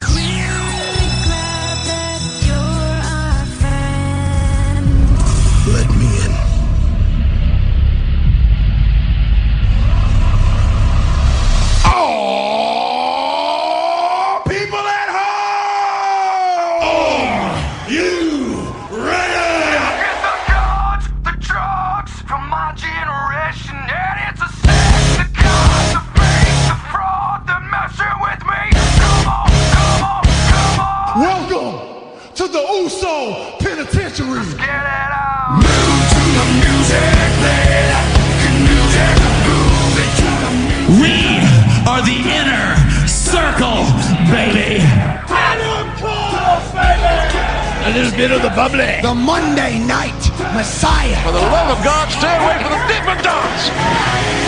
Let me in. Oh, are the inner circle, baby. A little bit of the bubbly. The Monday Night Messiah. For the love of God, stay away from the Dippin' Dots.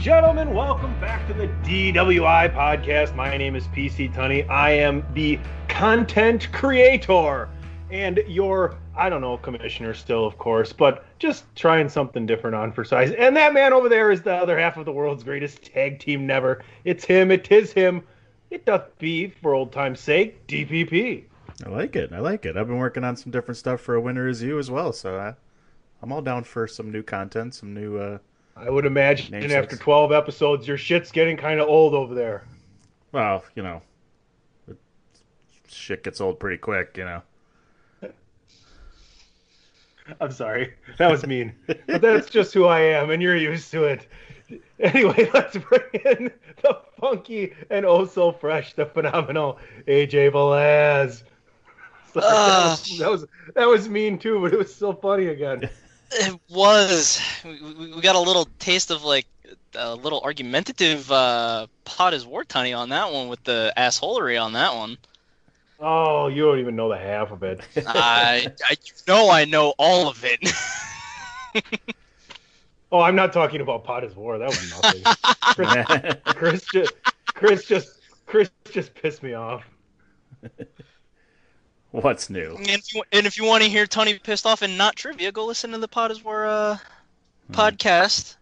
Gentlemen, welcome back to the DWI podcast. My name is PC Tunney. I am the content creator and your, I don't know, commissioner still, of course, but just trying something different on for size. And that man over there is the other half of the world's greatest tag team never. It's him, it is him. It doth be, for old time's sake, DPP. I like it. I like it. I've been working on some different stuff for a winter as you as well, so I, I'm all down for some new content, some new. uh I would imagine Namesakes. after 12 episodes, your shit's getting kind of old over there. Well, you know, shit gets old pretty quick, you know. I'm sorry. That was mean. but that's just who I am, and you're used to it. Anyway, let's bring in the funky and oh so fresh, the phenomenal AJ Velez. Sorry, that, ah. was, that was that was mean too, but it was so funny again. It was. We, got a little taste of like a little argumentative uh, pot is war tunny on that one with the assholery on that one. Oh, you don't even know the half of it. I, I know I know all of it. Oh, I'm not talking about pot is war. That was nothing. Chris, Chris just Chris just Chris just pissed me off. What's new? and, if you, and if you want to hear Tony pissed off and not trivia, go listen to the pot is war uh, podcast.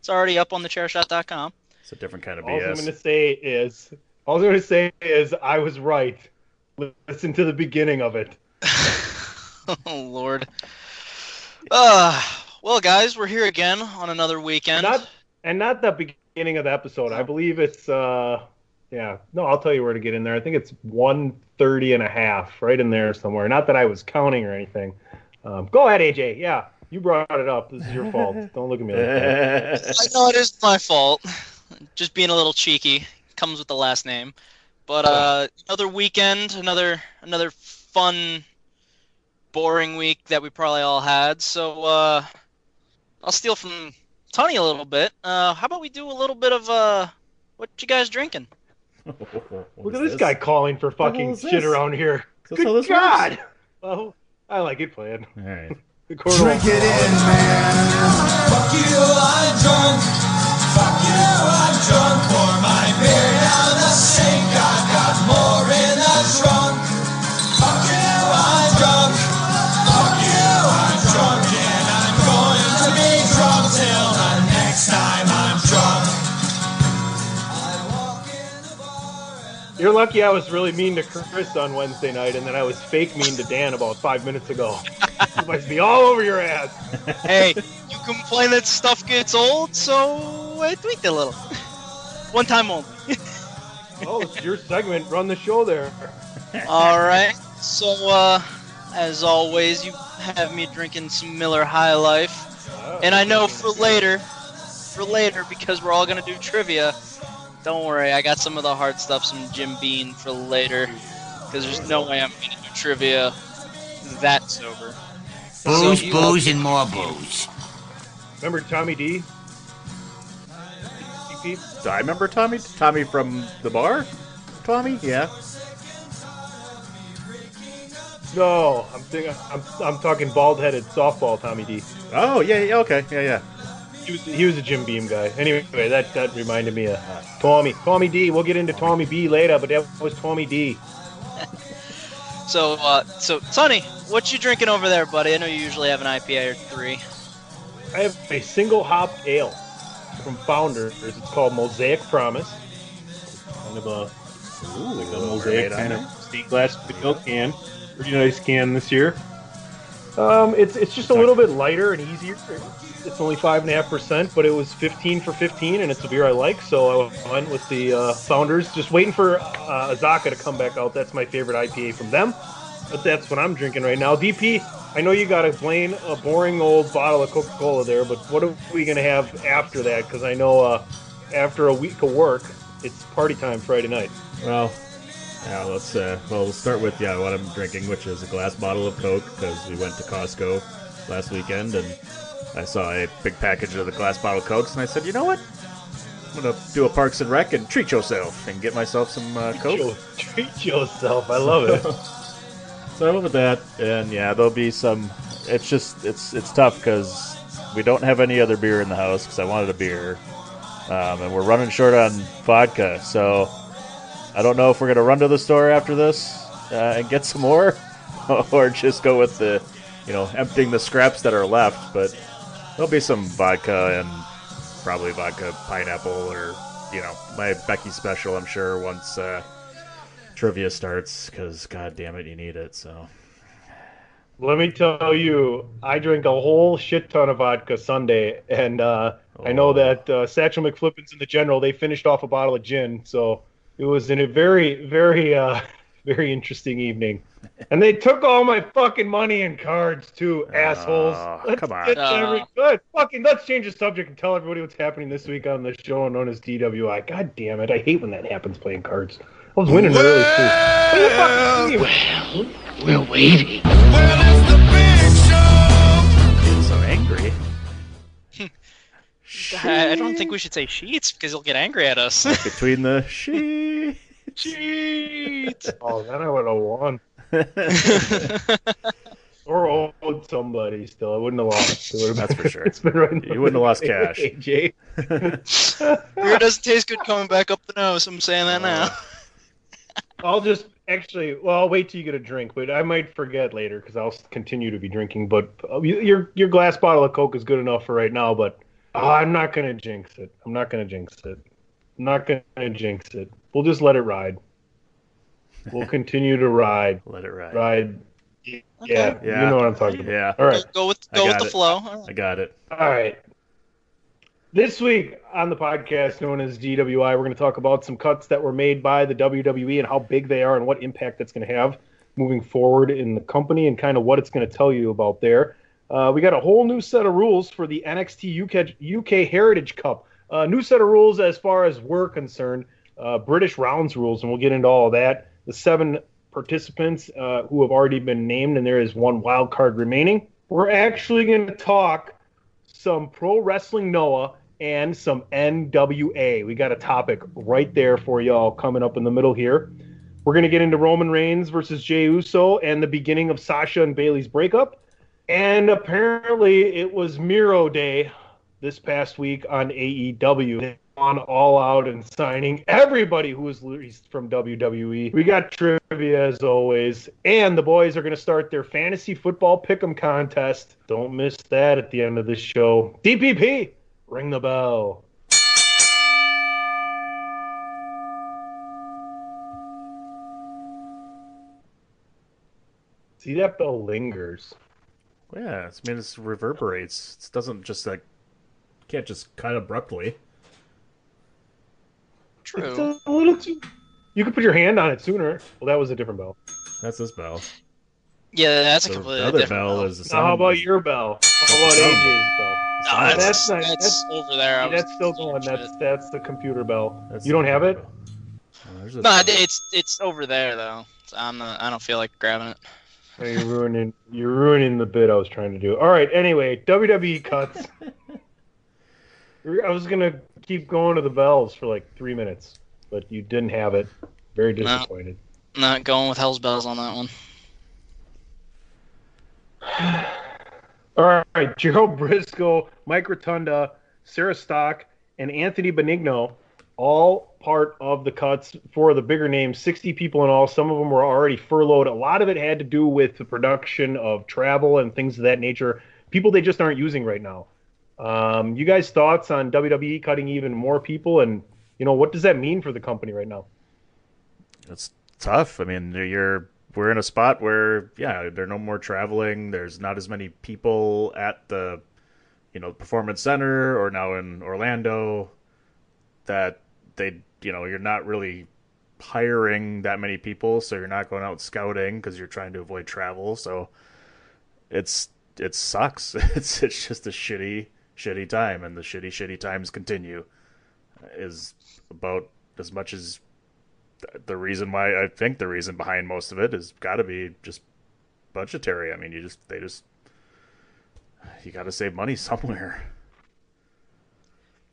It's already up on thechairshot.com. It's a different kind of All I'm going to say is, all I'm going to say is, I was right. Listen to the beginning of it. oh Lord. Uh, well, guys, we're here again on another weekend. Not and not the beginning of the episode. I believe it's uh, yeah. No, I'll tell you where to get in there. I think it's 130 and a half, right in there somewhere. Not that I was counting or anything. Um, go ahead, AJ. Yeah, you brought it up. This is your fault. Don't look at me like that. I know it is my fault. Just being a little cheeky comes with the last name. But uh, another weekend, another another fun, boring week that we probably all had. So uh, I'll steal from Tony a little bit. Uh, how about we do a little bit of uh, what you guys drinking? Look at this guy calling for fucking shit this? around here. Is this how Good this God! Well, I like it playing. All right. The quarter Drink it in, man. Fuck you, I'm drunk. Fuck you, I'm drunk You're lucky I was really mean to Chris on Wednesday night, and then I was fake mean to Dan about five minutes ago. must be all over your ass. hey, you complain that stuff gets old, so I tweaked a little. One time only. Oh, it's your segment. Run the show there. All right. So, uh, as always, you have me drinking some Miller High Life, and I know for later, for later, because we're all gonna do trivia. Don't worry, I got some of the hard stuff, some Jim Beam for later, because there's no way I'm gonna do trivia that sober. Booze, So you- booze, and more booze. Remember Tommy D? Do I remember Tommy? Tommy from the bar? Tommy? Yeah. No, I'm thinking. I'm, I'm talking bald-headed softball Tommy D. Oh, yeah, yeah, okay. Yeah, yeah. He was he was a Jim Beam guy. Anyway, that that reminded me of Tommy. Tommy D. We'll get into Tommy B later, but that was Tommy D. So, uh, so Sonny, what you drinking over there, buddy? I know you usually have an IPA or three. I have a single hop ale from Founders. It's called Mosaic Promise. Kind of a, like a mosaic kind of steak glass video can. Pretty nice can this year. Um, it's it's just a little bit lighter and easier. It's only five and a half percent, but it was fifteen for fifteen, and it's a beer I like. So I went with the uh, Founders. Just waiting for uh, Azacca to come back out. That's my favorite IPA from them. But that's what I'm drinking right now. DP, I know you got a plain, a boring old bottle of Coca-Cola there, but what are we gonna have after that? Because I know uh, after a week of work, it's party time Friday night. Well, yeah, let's, uh, well, we'll start with, yeah, what I'm drinking, which is a glass bottle of Coke, because we went to Costco last weekend, and I saw a big package of the glass bottle Cokes, and I said, you know what? I'm gonna do a Parks and Rec and treat yourself, and get myself some uh, Coke. Yo, treat yourself. I love it. So I went with that, and yeah, there'll be some. It's just it's it's tough because we don't have any other beer in the house because I wanted a beer, um, and we're running short on vodka. So I don't know if we're gonna run to the store after this uh, and get some more, or just go with the, you know, emptying the scraps that are left. But there'll be some vodka and probably vodka pineapple or you know my Becky special. I'm sure once. Uh, trivia starts because god damn it you need it so Let me tell you, I drank a whole shit ton of vodka Sunday, and uh, I know that uh, Satchel McFlippins and the General they finished off a bottle of gin, so it was in a very, very, uh, very interesting evening. And they took all my fucking money and cards too, assholes. Oh, Let's come on. Uh. good. Fucking, let's change the subject and tell everybody what's happening this week on the show known as DWI. God damn it, I hate when that happens playing cards. I was winning early too. What the fuck- anyway. We're waiting. getting so angry I I don't think we should say sheets because he'll get angry at us. between the she sheets. Oh, then I would have won. or owed somebody still. I wouldn't have lost. It would've That's been- for sure. It's been right in You wouldn't have lost cash. AJ. Beer doesn't taste good coming back up the nose. I'm saying that now. I'll just actually. Well, I'll wait till you get a drink, but I might forget later because I'll continue to be drinking. But uh, you- your your glass bottle of Coke is good enough for right now. But oh, I'm not gonna jinx it. I'm not gonna jinx it. I'm not gonna jinx it. We'll just let it ride. We'll continue to ride. let it ride Ride. Yeah, Yeah. you know what I'm talking about. yeah All right. Go with go with the it. flow. All i got it All right. This week on the podcast known as DWI, we're going to talk about some cuts that were made by the WWE and how big they are and what impact that's going to have moving forward in the company and kind of what it's going to tell you about there. Uh, we got a whole new set of rules for the NXT UK, UK Heritage Cup. Uh, new set of rules as far as we're concerned. Uh, British rounds rules, and we'll get into all of that. The seven participants uh, who have already been named, and there is one wild card remaining. We're actually going to talk some pro wrestling Noah and some NWA. We got a topic right there for y'all coming up in the middle here. We're going to get into Roman Reigns versus Jey Uso and the beginning of Sasha and Bayley's breakup. And apparently, it was Miro Day this past week on AEW. On all out and signing everybody who was released from WWE. We got trivia as always, and the boys are going to start their fantasy football pick'em contest. Don't miss that at the end of this show. DPP, ring the bell. See that bell lingers. Yeah, I mean, it reverberates. It doesn't just like can't just cut abruptly. True. It's a little too. You could put your hand on it sooner. Well, that was a different bell. That's this bell. Yeah, that's a The completely other different bell bell. is the Now, how about your bell? How about sound AJ's bell? No, sound that's, that's not- that's, that's- over there. I that's still going. shit. That's that's the computer bell. That's you don't have it? Oh, No, bell. it's it's over there though. So I'm not, I don't feel like grabbing it. Oh, You're ruining. You're ruining the bit I was trying to do. All right. Anyway, WWE cuts. I was gonna keep going to the bells for like three minutes, but you didn't have it. Very disappointed. Not going with Hell's Bells on that one. All right, Gerald Brisco, Mike Rotunda, Sarah Stock, and Anthony Benigno, all part of the cuts for the bigger names. 60 people in all. Some of them were already furloughed. A lot of it had to do with the production of travel and things of that nature. People they just aren't using right now. Um, you guys' thoughts on WWE cutting even more people, and you know what does that mean for the company right now? It's tough. I mean, you're we're in a spot where yeah, there's no more traveling. There's not as many people at the you know performance center or now in Orlando that they you know you're not really hiring that many people, so you're not going out scouting because you're trying to avoid travel. So it's it sucks. It's it's just a shitty shitty time, and the shitty shitty times continue. Is about as much as the reason why I think the reason behind most of it has got to be just budgetary. I mean, you just they just you got to save money somewhere.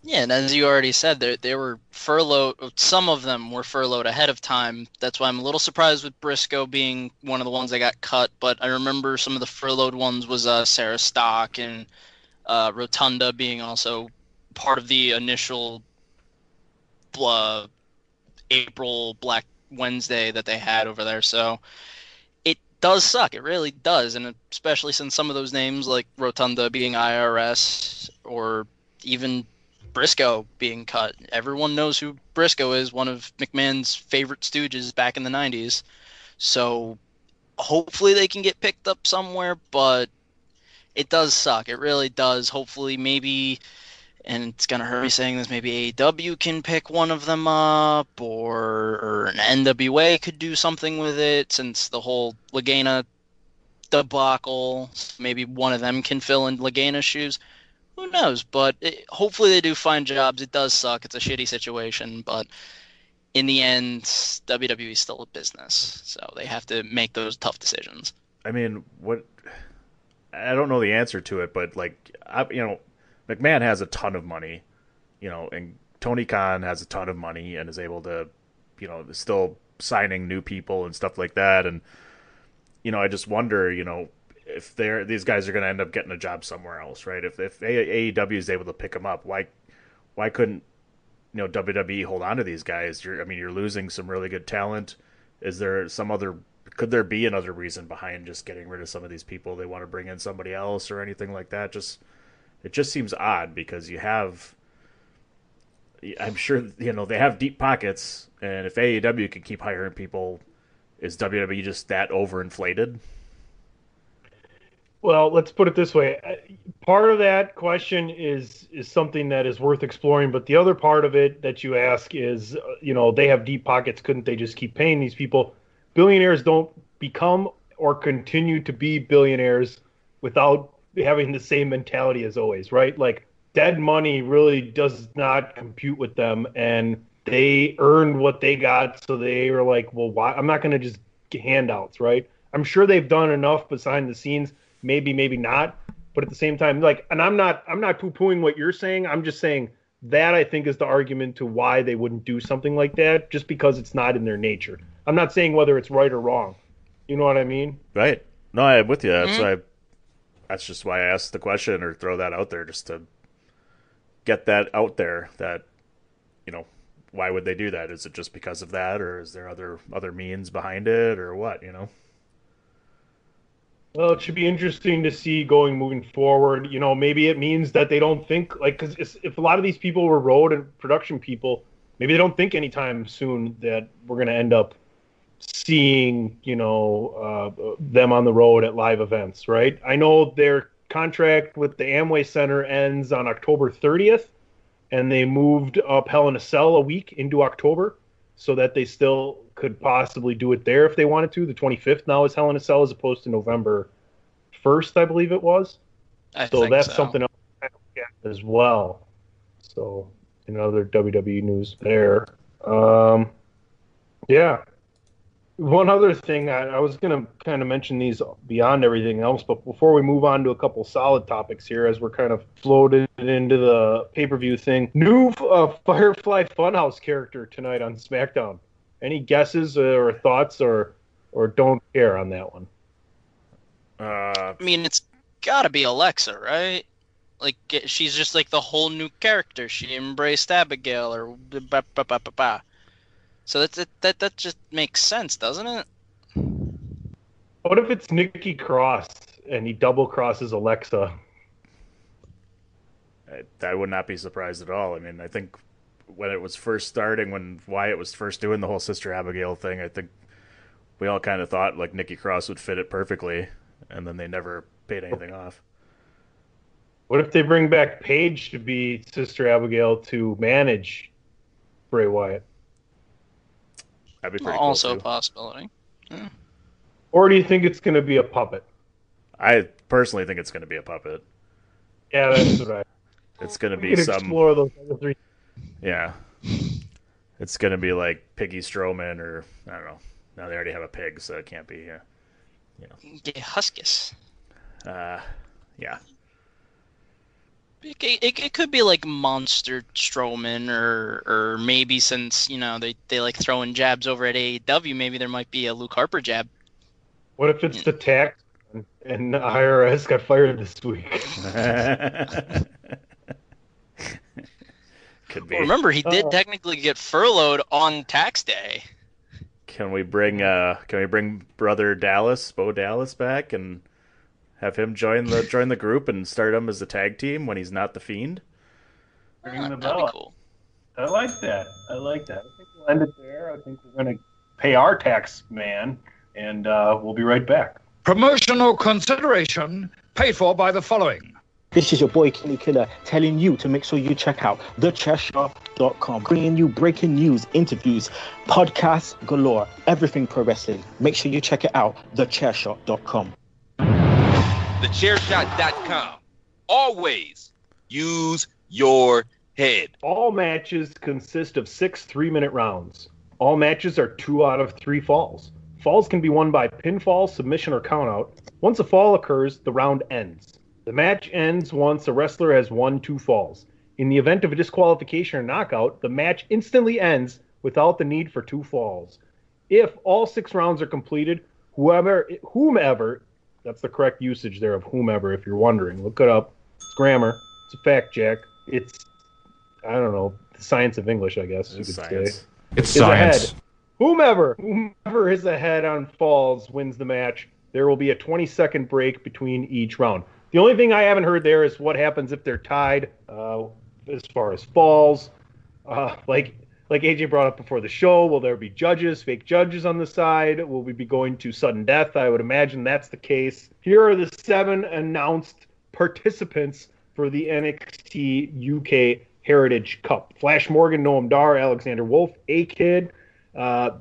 Yeah, and as you already said, they they were furloughed. Some of them were furloughed ahead of time. That's why I'm a little surprised with Brisco being one of the ones that got cut. But I remember some of the furloughed ones was uh, Sarah Stock and uh, Rotunda being also part of the initial uh, April Black Wednesday that they had over there. So it does suck. It really does, and especially since some of those names like Rotunda being IRS or even Brisco being cut. Everyone knows who Brisco is, one of McMahon's favorite stooges back in the 90s. So hopefully they can get picked up somewhere, but it does suck. It really does. Hopefully, maybe, and it's to hurt me saying this, maybe AEW can pick one of them up, or, or an NWA could do something with it since the whole Lagana debacle. Maybe one of them can fill in Lagana's shoes who knows? But it, hopefully they do find jobs. It does suck. It's a shitty situation, but in the end, WWE is still a business, so they have to make those tough decisions. I mean, what? I don't know the answer to it, but like, I, you know, McMahon has a ton of money, you know, and Tony Khan has a ton of money and is able to, you know, still signing new people and stuff like that. And you know, I just wonder, you know, if they're these guys are going to end up getting a job somewhere else, right? If if AEW is able to pick them up, why why couldn't you know WWE hold on to these guys? You're, I mean, you're losing some really good talent. Is there some other? Could there be another reason behind just getting rid of some of these people? They want to bring in somebody else or anything like that? Just it just seems odd because you have. I'm sure you know they have deep pockets, and if AEW can keep hiring people, is WWE just that overinflated? Well, let's put it this way. Uh, Part of that question is is something that is worth exploring, but the other part of it that you ask is, uh, you know, they have deep pockets. Couldn't they just keep paying these people? Billionaires don't become or continue to be billionaires without having the same mentality as always, right? Like dead money really does not compute with them, and they earned what they got, so they were like, well, why? I'm not going to just get handouts, right? I'm sure they've done enough behind the scenes maybe maybe not but at the same time like and i'm not i'm not poo-pooing what you're saying i'm just saying that I think is the argument to why they wouldn't do something like that, just because it's not in their nature. I'm not saying whether it's right or wrong. You know what I mean? Right. No, I'm with you. That's Mm-hmm. why. That's just why I asked the question or throw that out there, just to get that out there. That you know, why would they do that? Is it just because of that, or is there other other means behind it, or what? You know. Well, it should be interesting to see going moving forward. You know, maybe it means that they don't think like because if a lot of these people were road and production people, maybe they don't think anytime soon that we're going to end up seeing you know uh, them on the road at live events, right? I know their contract with the Amway Center ends on October 30th, and they moved up Hell in a Cell a week into October so that they still could possibly do it there if they wanted to. The 25th now is Hell in a Cell as opposed to November 1st, I believe it was. I So that's so. something else to kind of look at as well. So, another WWE news there. Um, yeah. One other thing, I, I was going to kind of mention these beyond everything else, but before we move on to a couple solid topics here, as we're kind of floated into the pay per view thing, new uh, Firefly Funhouse character tonight on SmackDown. Any guesses or thoughts, or or don't care on that one? Uh, I mean, it's gotta be Alexa, right? Like she's just like the whole new character. She embraced Abigail, or ba ba ba ba ba. So that that that, that just makes sense, doesn't it? What if it's Nikki Cross and he double crosses Alexa? I, I would not be surprised at all. I mean, I think when it was first starting, when Wyatt was first doing the whole Sister Abigail thing, I think we all kind of thought like Nikki Cross would fit it perfectly, and then they never paid anything off. What if they bring back Paige to be Sister Abigail to manage Bray Wyatt? That'd be pretty also cool. a too. possibility. Or do you think it's going to be a puppet? I personally think it's going to be a puppet. Yeah, that's what I. It's going to be some explore those other three. Yeah. It's gonna be like Piggy Strowman or I don't know. Now they already have a pig, so it can't be. Uh, you know, Yeah, Huskus. uh, yeah. It, it, it could be like Monster Strowman, or or maybe since you know they, they like throwing jabs over at AEW, maybe there might be a Luke Harper jab. What if it's the tax and the IRS got fired this week? Could be. Well, remember, he did Uh. technically get furloughed on tax day. Can we bring uh can we bring brother Dallas, Bo Dallas back and have him join the join the group and start him as a tag team when he's not the fiend? Ring the that'd be bell. cool. I like that. I like that. I think we'll end it there. I think we're going to pay our tax man, and uh, we'll be right back. Promotional consideration paid for by the following. This is your boy Kenny Killer telling you to make sure you check out thechairshot.com, bringing you breaking news, interviews, podcasts galore, everything pro wrestling. Make sure you check it out, thechairshot.com. TheChairShot.com. Always use your head. All matches consist of six three minute rounds. All matches are two out of three falls. Falls can be won by pinfall, submission, or countout. Once a fall occurs, the round ends. The match ends once a wrestler has won two falls. In the event of a disqualification or knockout, the match instantly ends without the need for two falls. If all six rounds are completed, whoever, whomever, that's the correct usage there of whomever, if you're wondering. Look it up. It's grammar. It's a fact, Jack. It's, I don't know, the science of English, I guess you could It's science. say. It's Is science. ahead. Whomever, whomever is ahead on falls wins the match. There will be a 20 second break between each round. The only thing I haven't heard there is what happens if they're tied uh, as far as falls. Uh, like like AJ brought up before the show, will there be judges, fake judges on the side? Will we be going to sudden death? I would imagine that's the case. Here are the seven announced participants for the NXT UK Heritage Cup: Flash Morgan, Noam Dar, Alexander Wolfe, A Kid, uh,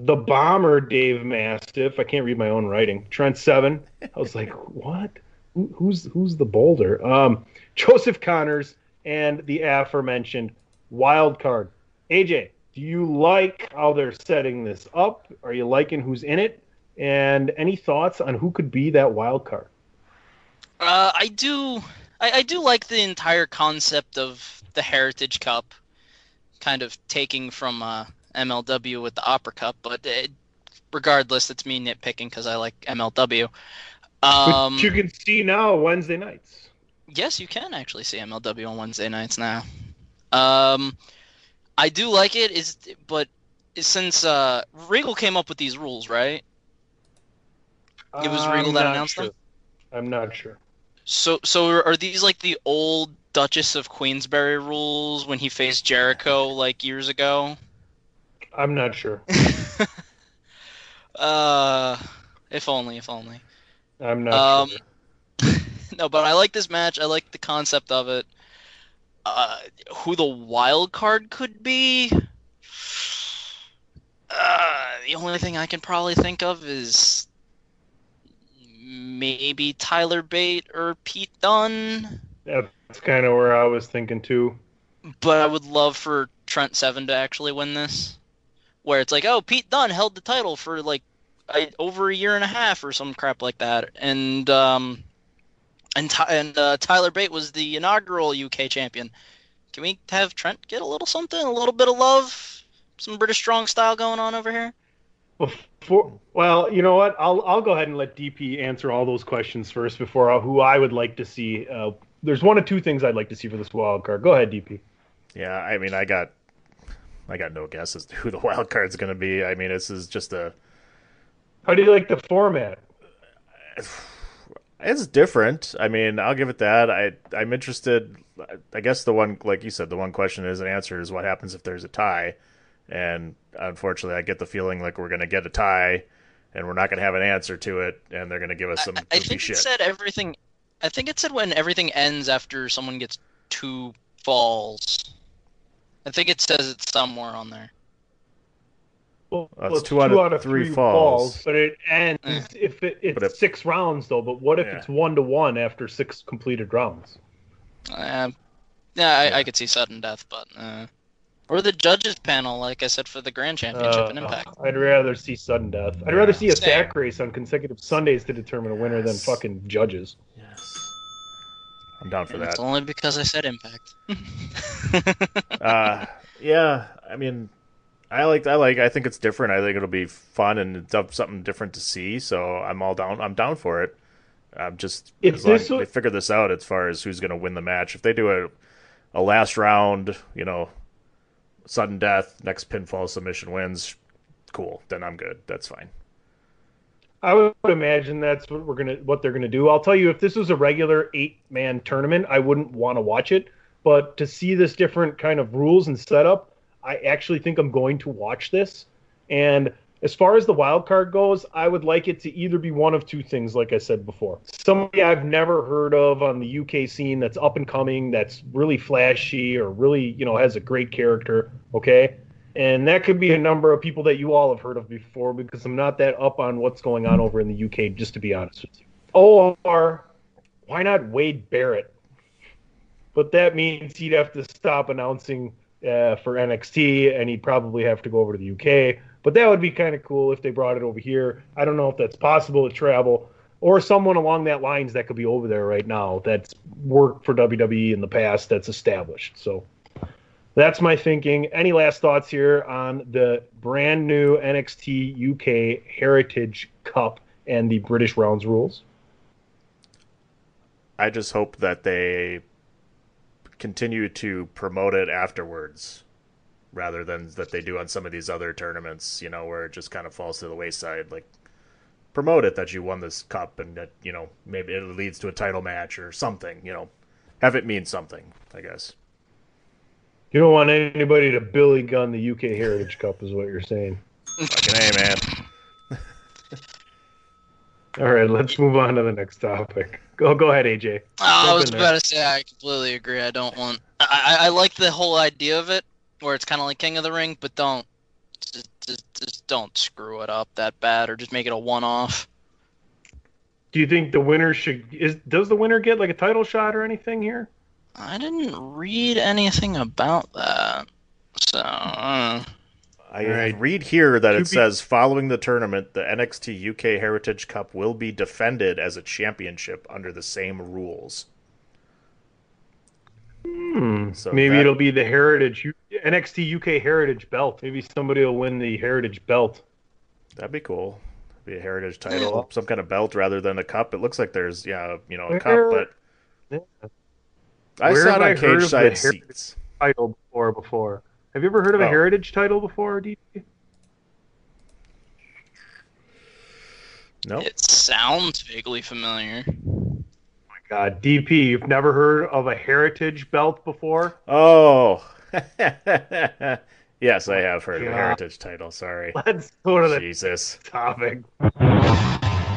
the Bomber, Dave Mastiff. I can't read my own writing. Trent Seven. I was like, what? Who, who's who's the Boulder? Um, Joseph Connors and the aforementioned wild card. AJ, do you like how they're setting this up? Are you liking who's in it? And any thoughts on who could be that wild card? Uh, I do. I I, do like the entire concept of the Heritage Cup, kind of taking from uh, MLW with the Opera Cup, but it, regardless, it's me nitpicking because I like MLW. Um, Which you can see now Wednesday nights. Yes, you can actually see MLW on Wednesday nights now. Um, I do like it, is but since uh, Regal came up with these rules, right? It was Regal I'm that announced sure. them. I'm not sure. So, so are these like the old Duchess of Queensberry rules when he faced Jericho like years ago? I'm not sure. Uh, if only, if only. I'm not Um, sure. no, but I like this match. I like the concept of it. Uh, who the wild card could be? Uh, the only thing I can probably think of is maybe Tyler Bate or Pete Dunne. That's kind of where I was thinking too. But I would love for Trent Seven to actually win this, where it's like, oh, Pete Dunne held the title for like a, over a year and a half or some crap like that, and um, and Ty- and uh, Tyler Bate was the inaugural UK champion. Can we have Trent get a little something, a little bit of love, some British strong style going on over here? Before, well, you know what? I'll I'll go ahead and let DP answer all those questions first before I, who I would like to see. Uh, there's one or two things I'd like to see for this wild card. Go ahead, DP. Yeah, I mean, I got, I got no guess as to who the wild card's going to be. I mean, this is just a. How do you like the format? It's different. I mean, I'll give it that. I I'm interested. I guess the one, like you said, the one question is an answer is what happens if there's a tie, and unfortunately, I get the feeling like we're going to get a tie, and we're not going to have an answer to it, and they're going to give us some I goofy think shit. it said everything. I think it said when everything ends after someone gets two falls. I think it says it somewhere on there. Well, That's it's two out of three falls. but it ends if it, it's But if- six rounds though. But what if Yeah. it's one to one after six completed rounds? Uh, yeah, I, I could see sudden death, but uh, or the judges panel, like I said for the Grand Championship in Uh, Impact. I'd rather see sudden death. I'd rather see a Same. sack race on consecutive Sundays to determine a winner than fucking judges. Yes. I'm down for that. It's only because I said Impact. uh, yeah, I mean, I like, I like, I think it's different. I think it'll be fun and it's up- something different to see. So I'm all down. I'm down for it. I'm just If as long as they figure this out as far as who's going to win the match. If they do a a last round, you know, sudden death, next pinfall submission wins, cool. Then I'm good. That's fine. I would imagine that's what we're gonna what they're gonna do. I'll tell you, if this was a regular eight man tournament, I wouldn't want to watch it. But to see this different kind of rules and setup, I actually think I'm going to watch this. And as far as the wild card goes, I would like it to either be one of two things, like I said before. Somebody I've never heard of on the UK scene that's up and coming, that's really flashy or really, you know, has a great character. Okay. And that could be a number of people that you all have heard of before because I'm not that up on what's going on over in the UK, just to be honest with you. Or why not Wade Barrett? But that means he'd have to stop announcing uh, for NXT and he'd probably have to go over to the UK. But that would be kind of cool if they brought it over here. I don't know if that's possible to travel or someone along that lines that could be over there right now that's worked for WWE in the past that's established. So that's my thinking. Any last thoughts here on the brand new NXT UK Heritage Cup and the British rounds rules? I just hope that they continue to promote it afterwards rather than that they do on some of these other tournaments, you know, where it just kind of falls to the wayside. Like, promote it that you won this cup and that, you know, maybe it leads to a title match or something, you know, have it mean something, I guess. You don't want anybody to Billy Gunn the UK Heritage Cup, is what you're saying. Fucking A, man. All right, let's move on to the next topic. Go, go ahead, AJ. Oh, I was in there. about to say I completely agree. I don't want. I I, I like the whole idea of it, where it's kind of like King of the Ring, but don't just, just just don't screw it up that bad, or just make it a one-off. Do you think the winner should is does the winner get like a title shot or anything here? I didn't read anything about that, so. Uh, I read here that it QB says following the tournament, the NXT UK Heritage Cup will be defended as a championship under the same rules. Hmm. So Maybe that- it'll be the Heritage NXT UK Heritage belt. Maybe somebody will win the Heritage belt. That'd be cool. Be a heritage title, some kind of belt rather than a cup. It looks like there's yeah, you know, a cup, but Yeah. I Where saw have it I on heard cage of the side Heritage seats. title before? Before have you ever heard of a Oh. Heritage title before, DP? No. It sounds vaguely familiar. Oh my God, DP, you've never heard of a Heritage belt before? Oh. yes, I have heard of a heritage title. Sorry. Let's go to the Jesus. topic.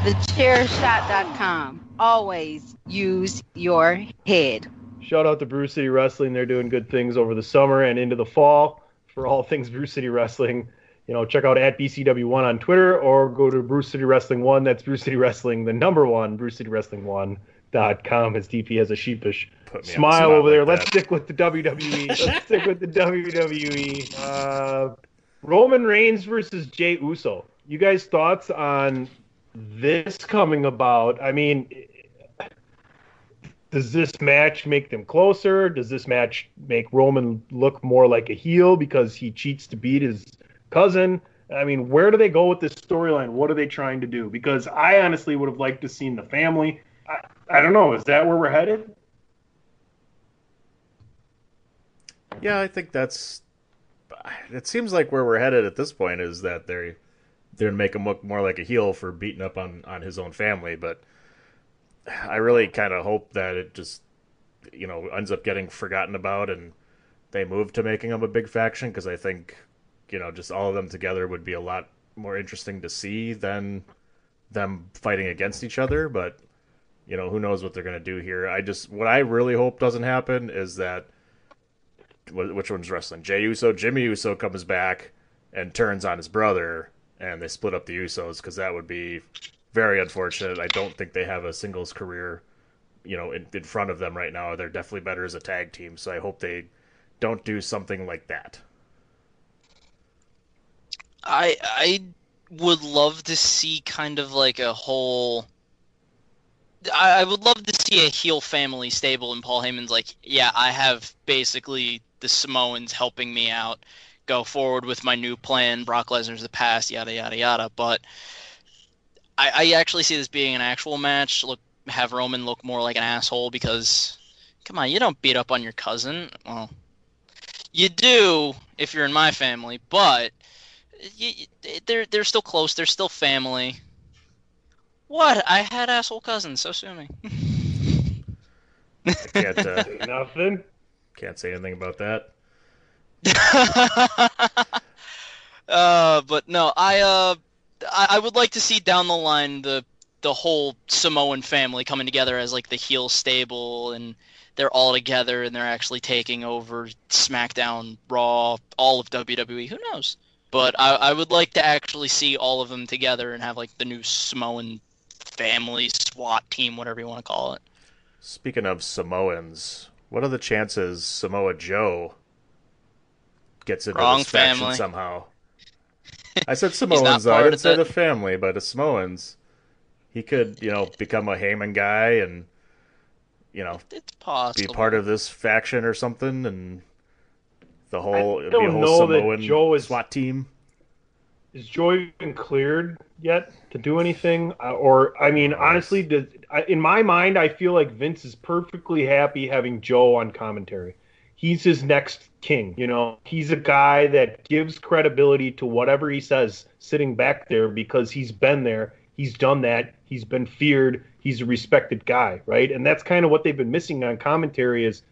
TheChairShot.com. Always use your head. Shout out to Brew City Wrestling. They're doing good things over the summer and into the fall for all things Brew City Wrestling. You know, check out at BCW1 on Twitter or go to Brew City Wrestling 1. That's Brew City Wrestling, the number one, Brew City Wrestling 1 dot com As DP has a sheepish Put me on the smile over there. like Let's stick with the WWE. Let's stick with the WWE. Uh, Roman Reigns versus Jey Uso. You guys' thoughts on this coming about? I mean, does this match make them closer? Does this match make Roman look more like a heel because he cheats to beat his cousin? I mean, where do they go with this storyline? What are they trying to do? Because I honestly would have liked to seen the family. I, I don't know. Is that where we're headed? Yeah, I think that's. It seems like where we're headed at this point is that they're they're gonna make him look more like a heel for beating up on on his own family, but I really kind of hope that it just you know ends up getting forgotten about and they move to making them a big faction because I think you know just all of them together would be a lot more interesting to see than them fighting against each other. But you know who knows what they're gonna do here. I just what I really hope doesn't happen is that which one's wrestling? Jey Uso, Jimmy Uso comes back and turns on his brother, and they split up the Usos because that would be very unfortunate. I don't think they have a singles career, you know, in, in front of them right now. They're definitely better as a tag team, so I hope they don't do something like that. I I would love to see kind of like a whole. I, I would love to see a heel family stable, and Paul Heyman's like, yeah, I have basically the Samoans helping me out, go forward with my new plan. Brock Lesnar's the past, yada yada yada. But I, I actually see this being an actual match. Look, have Roman look more like an asshole because, come on, you don't beat up on your cousin. Well, you do if you're in my family, but y- y- they're they're still close. They're still family. What? I had asshole cousins. So sue me. Can't uh, Nothing. can't say anything about that. uh, but no, I uh, I, I would like to see down the line the the whole Samoan family coming together as like the heel stable, and they're all together and they're actually taking over SmackDown, Raw, all of WWE. Who knows? But I, I would like to actually see all of them together and have like the new Samoan family SWAT team, whatever you want to call it. Speaking of Samoans, what are the chances Samoa Joe gets into Wrong this faction somehow? I said not Samoans, though. I part didn't of say it. the family, but the Samoans. He could, you know, become a Heyman guy and, you know, It's possible. be part of this faction or something, and the whole, it'd be a don't whole know that Joe is- SWAT team. Is Joe even cleared yet to do anything? Uh, or I mean, honestly, does, I, in my mind, I feel like Vince is perfectly happy having Joe on commentary. He's his next king. You know, he's a guy that gives credibility to whatever he says, sitting back there because he's been there. He's done that. He's been feared. He's a respected guy, right? And that's kind of what they've been missing on commentary is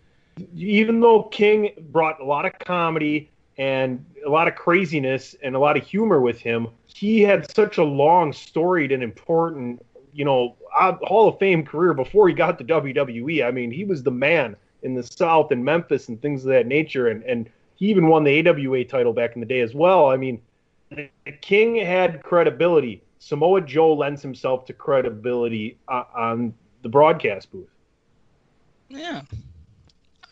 even though King brought a lot of comedy and a lot of craziness and a lot of humor with him, he had such a long, storied, and important, you know, uh, Hall of Fame career before he got to WWE. I mean, he was the man in the South and Memphis and things of that nature, and and he even won the AWA title back in the day as well. I mean, the King had credibility. Samoa Joe lends himself to credibility uh, on the broadcast booth. Yeah.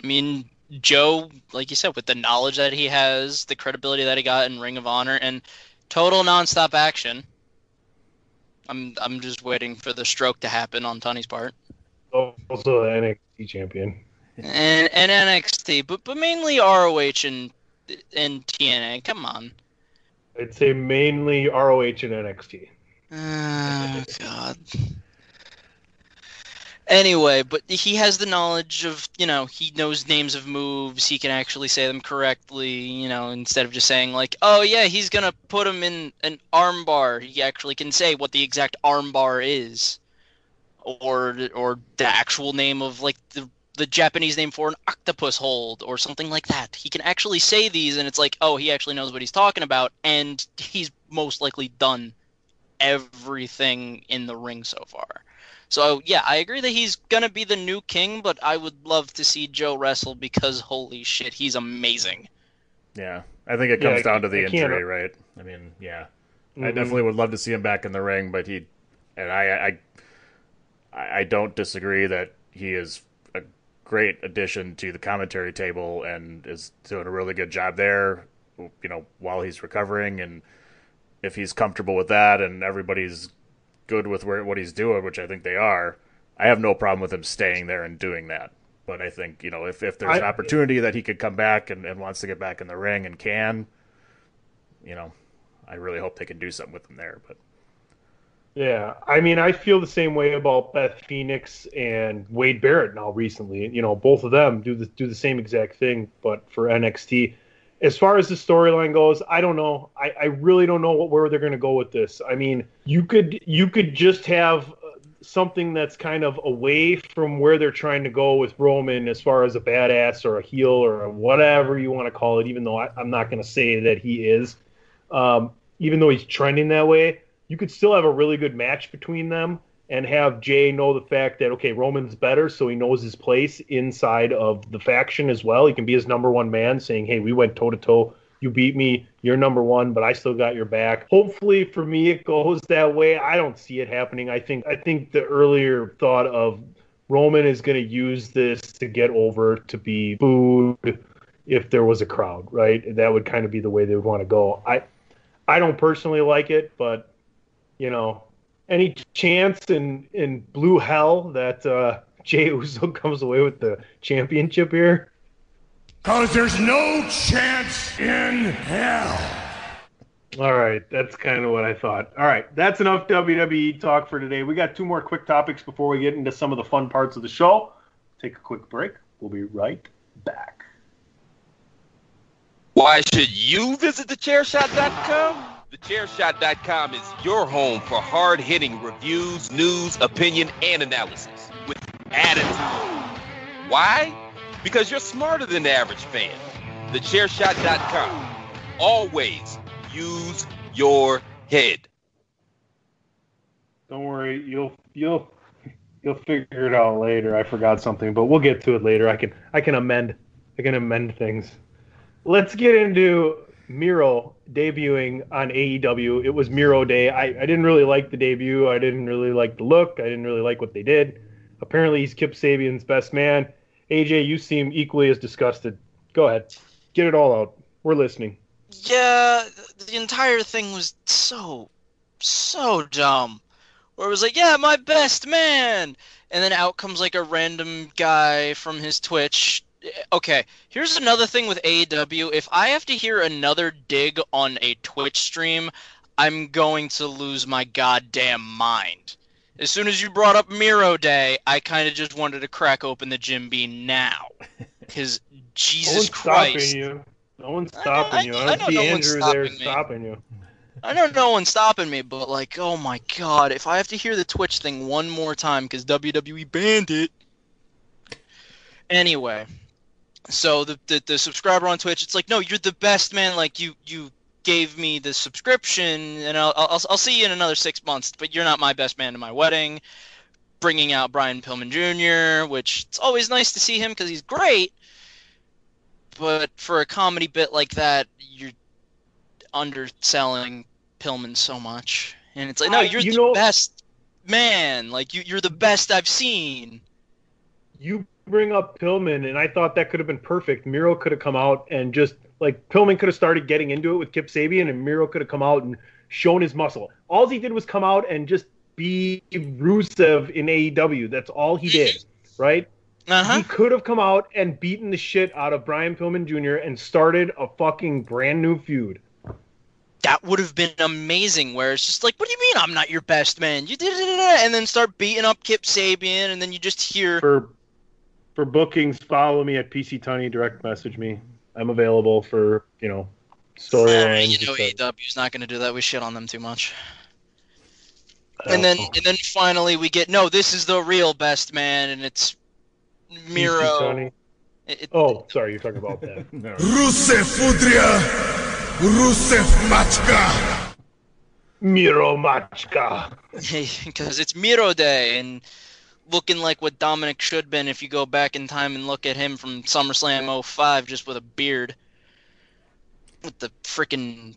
I mean, Joe, like you said, with the knowledge that he has, the credibility that he got in Ring of Honor, and total nonstop action. I'm I'm just waiting for the stroke to happen on Tony's part. Also, the NXT champion. And and NXT, but but mainly ROH and and TNA. Come on. I'd say mainly ROH and NXT. Oh ah, God. Anyway, but he has the knowledge of, you know, he knows names of moves. He can actually say them correctly, you know, instead of just saying like, "Oh yeah, he's gonna put him in an armbar." He actually can say what the exact armbar is, or or the actual name of like the the Japanese name for an octopus hold or something like that. He can actually say these, and it's like, oh, he actually knows what he's talking about, and he's most likely done everything in the ring so far. So yeah, I agree that he's gonna be the new king, but I would love to see Joe wrestle because holy shit, he's amazing. Yeah, I think it Yeah, comes I down to the I can't- injury, right? I mean, yeah, I Mhm. definitely would love to see him back in the ring, but he, and I, I, I I don't disagree that he is a great addition to the commentary table and is doing a really good job there. You know, while he's recovering, and if he's comfortable with that, and everybody's good with where what he's doing, which I think they are, I have no problem with him staying there and doing that. But I think you know if if there's an opportunity that he could come back and, and wants to get back in the ring and can, you know, I really hope they can do something with him there. But Yeah, I mean, I feel the same way about Beth Phoenix and Wade Barrett now recently. You know, both of them do the do the same exact thing, but for NXT. As far as the storyline goes, I don't know. I, I really don't know what, where they're going to go with this. I mean, you could you could just have uh, something that's kind of away from where they're trying to go with Roman, as far as a badass or a heel or whatever you want to call it. Even though I, I'm not going to say that he is, um, even though he's trending that way, you could still have a really good match between them and have Jey know the fact that okay, Roman's better, so he knows his place inside of the faction as well. He can be his number one man, saying, "Hey, we went toe to toe. You beat me. You're number one, but I still got your back." Hopefully, for me, it goes that way. I don't see it happening. I think I think the earlier thought of Roman is going to use this to get over to be booed if there was a crowd, right? That would kind of be the way they would want to go. I I don't personally like it, but you know, any chance in in blue hell that uh, Jey Uso comes away with the championship here? Cause there's no chance in hell. All right, that's kind of what I thought. All right, that's enough WWE talk for today. We got two more quick topics before we get into some of the fun parts of the show. Take a quick break. We'll be right back. Why should you visit thechairshot.com? Thechairshot.com is your home for hard hitting reviews, news, opinion, and analysis with attitude. Why? Because you're smarter than the average fan. Thechairshot.com. Always use your head. Don't worry, you'll you'll you'll figure it out later. I forgot something, but we'll get to it later. I can I can amend I can amend things. Let's get into Miro debuting on AEW. It was Miro Day. I, I didn't really like the debut. I didn't really like the look. I didn't really like what they did. Apparently, he's Kip Sabian's best man. AJ, you seem equally as disgusted. Go ahead, get it all out. We're listening. Yeah, the entire thing was so, so dumb. Where it was like, yeah, my best man, and then out comes like a random guy from his Twitch. Okay, here's another thing with AEW. If I have to hear another dig on a Twitch stream, I'm going to lose my goddamn mind. As soon as you brought up Miro Day, I kind of just wanted to crack open the Jim Beam now. Because no Jesus one's Christ. stopping you. No one's stopping you. I I don't know see no one's Andrew there stopping me. stopping you. I know no one's stopping me, but like, oh my god, if I have to hear the Twitch thing one more time because WWE banned it. Anyway, so the, the the subscriber on Twitch, it's like, no, you're the best man. Like you you gave me the subscription, and I'll I'll, I'll see you in another six months. But you're not my best man to my wedding. Bringing out Brian Pillman Jr., which it's always nice to see him because he's great. But for a comedy bit like that, you're underselling Pillman so much, and it's like, no, you're you the know- best man. Like you, you're the best I've seen. you bring up Pillman, and I thought that could have been perfect. Miro could have come out and just like Pillman could have started getting into it with Kip Sabian, and Miro could have come out and shown his muscle. All he did was come out and just be Rusev in AEW. That's all he did, right? Uh-huh. He could have come out and beaten the shit out of Brian Pillman Jr. and started a fucking brand new feud. That would have been amazing. Where it's just like, what do you mean I'm not your best man? You did it, and then start beating up Kip Sabian, and then you just hear For for bookings, follow me at PC Tony. Direct message me. I'm available for you know storylines. you know and stuff. AEW's not going to do that. We shit on them too much. And then and then finally we get no, this is the real best man, and it's PC Miro. Tunney. Oh, sorry, you're talking about that. Rusev Udria, Rusev Machka. Miro Machka. because it's Miro Day and looking like what Dominic should have been if you go back in time and look at him from SummerSlam 05 just with a beard. With the freaking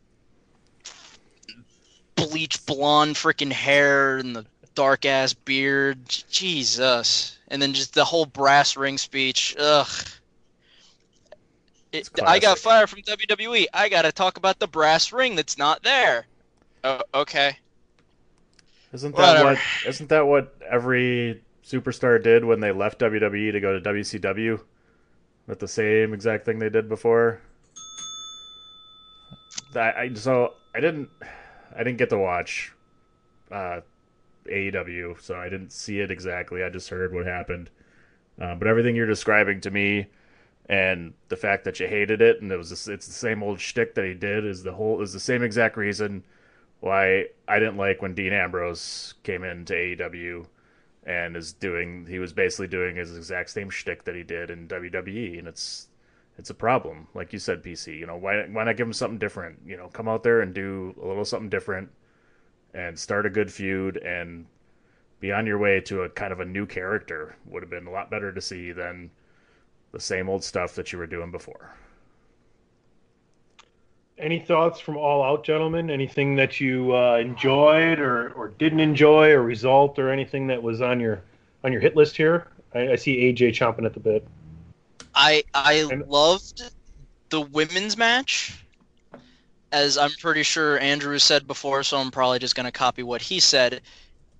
bleach blonde freaking hair and the dark ass beard. Jesus. And then just the whole brass ring speech. Ugh. It, I got fired from WWE. I got to talk about the brass ring that's not there. Oh, okay. Isn't that Whatever. what? Isn't that what every superstar did when they left WWE to go to WCW? With the same exact thing they did before. That I so I didn't I didn't get to watch uh, AEW, so I didn't see it exactly. I just heard what happened. Uh, but everything you're describing to me, and the fact that you hated it, and it was this, it's the same old shtick that he did is the whole is the same exact reason why I didn't like when Dean Ambrose came into AEW and is doing he was basically doing his exact same shtick that he did in WWE and it's it's a problem. Like you said, PC, you know, why why not give him something different? You know, come out there and do a little something different and start a good feud and be on your way to a kind of a new character would have been a lot better to see than the same old stuff that you were doing before. Any thoughts from All Out, gentlemen? Anything that you uh, enjoyed or, or didn't enjoy, or result, or anything that was on your on your hit list here? I, I see AJ chomping at the bit. I I loved the women's match, as I'm pretty sure Andrew said before, so I'm probably just gonna copy what he said.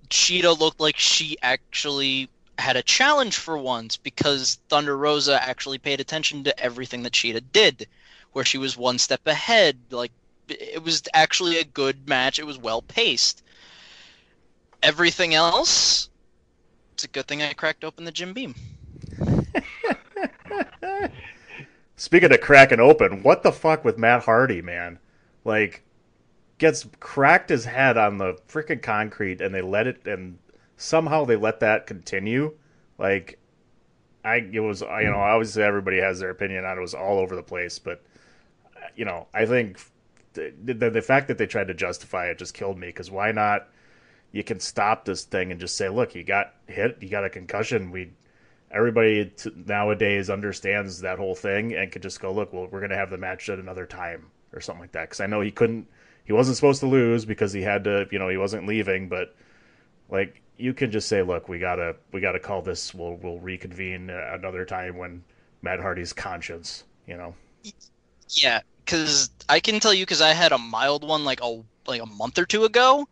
Shida looked like she actually had a challenge for once because Thunder Rosa actually paid attention to everything that Shida did, where she was one step ahead. Like it was actually a good match. It was well paced. Everything else, it's a good thing I cracked open the Jim Beam. Speaking of cracking open, what the fuck with Matt Hardy, man? Like, gets cracked his head on the freaking concrete, and they let it, and somehow they let that continue. Like, I it was you know obviously everybody has their opinion on it. It was all over the place, but you know I think the the, the fact that they tried to justify it just killed me because why not? You can stop this thing and just say, look, you got hit, you got a concussion. We everybody t- nowadays understands that whole thing and could just go, look, well, we're gonna have the match at another time or something like that. Because I know he couldn't, he wasn't supposed to lose because he had to, you know, he wasn't leaving, but like you can just say, look, we gotta, we gotta call this. We'll, we'll reconvene another time when Matt Hardy's conscience, you know. Yeah, because I can tell you because I had a mild one like a like a month or two ago.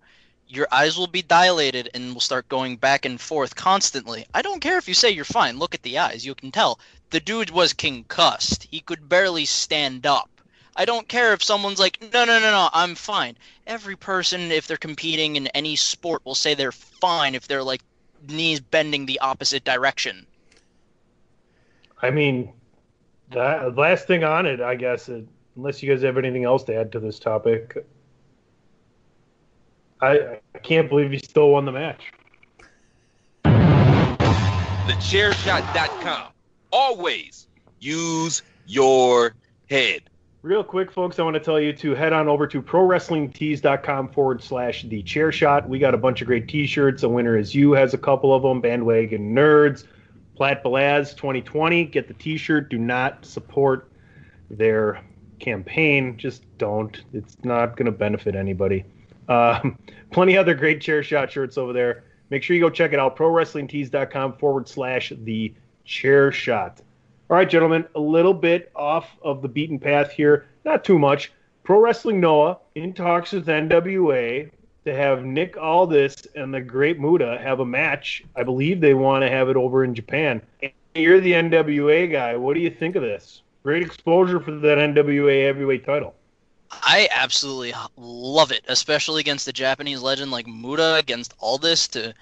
Your eyes will be dilated and will start going back and forth constantly. I don't care if you say you're fine. Look at the eyes. You can tell the dude was concussed. He could barely stand up. I don't care if someone's like, no, no, no, no, I'm fine. Every person, if they're competing in any sport, will say they're fine if they're like knees bending the opposite direction. I mean, that last thing on it, I guess, uh, unless you guys have anything else to add to this topic, I, I can't believe he still won the match. TheChairShot.com. Always use your head. Real quick, folks, I want to tell you to head on over to prowrestlingtees.com forward slash the chair shot. We got a bunch of great t shirts. A winner is you has a couple of them. Bandwagon Nerds, Plat Balaz 2020. Get the t shirt. Do not support their campaign. Just don't. It's not going to benefit anybody. Um, plenty other great chair shot shirts over there. Make sure you go check it out. ProWrestlingTees.com forward slash the chair shot. All right, gentlemen, a little bit off of the beaten path here. Not too much. Pro Wrestling Noah in talks with NWA to have Nick Aldis and the Great Muta have a match. I believe they want to have it over in Japan. you're the NWA guy. What do you think of this? Great exposure for that NWA heavyweight title. I absolutely love it, especially against the Japanese legend like Muta against Aldis to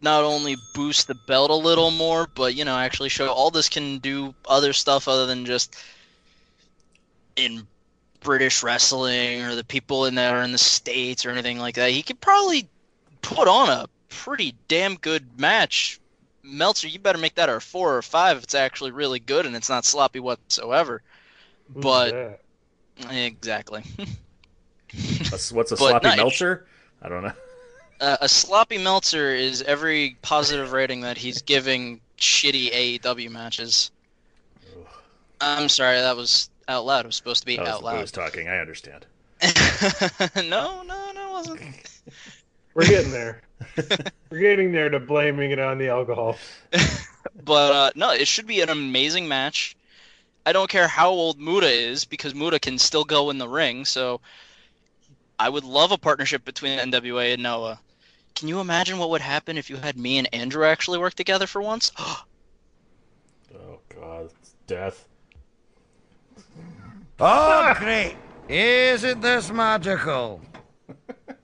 not only boost the belt a little more, but you know actually show Aldis can do other stuff other than just in British wrestling or the people in that are in the states or anything like that. He could probably put on a pretty damn good match. Meltzer, you better make that a four or five if it's actually really good and it's not sloppy whatsoever. Who's But that? exactly. What's, what's a But sloppy no, Meltzer? I don't know. Uh, a sloppy Meltzer is every positive rating that he's giving shitty AEW matches. I'm sorry, that was out loud. It was supposed to be was out the loud. booze talking. I understand. no, no, no, it wasn't. We're getting there. We're getting there to blaming it on the alcohol. But uh, no, it should be an amazing match. I don't care how old Muta is because Muta can still go in the ring. So I would love a partnership between NWA and Noah. Can you imagine what would happen if you had me and Andrew actually work together for once? Oh God, it's death. Oh, great. Isn't this magical?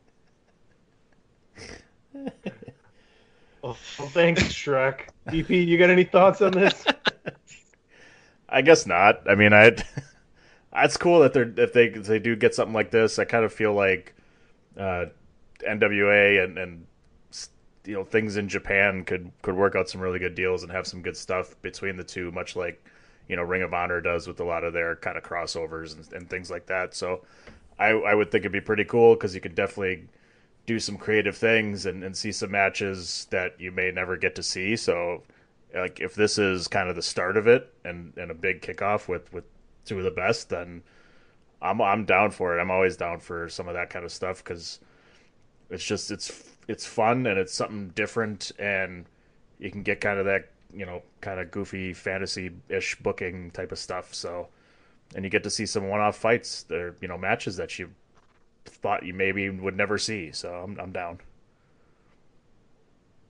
Well, thanks, Shrek. DP, you got any thoughts on this? I guess not. I mean, I. That's cool that they're if they if they do get something like this. I kind of feel like uh, NWA and and you know things in Japan could could work out some really good deals and have some good stuff between the two, much like you know Ring of Honor does with a lot of their kind of crossovers and, and things like that. So I I would think it'd be pretty cool because you could definitely do some creative things and, and see some matches that you may never get to see. So like if this is kind of the start of it and, and a big kickoff with, with two of the best, then I'm I'm down for it. I'm always down for some of that kind of stuff because it's just it's it's fun and it's something different and you can get kind of that you know kind of goofy fantasy ish booking type of stuff. So and you get to see some one off fights, there you know matches that you thought you maybe would never see. So I'm I'm down.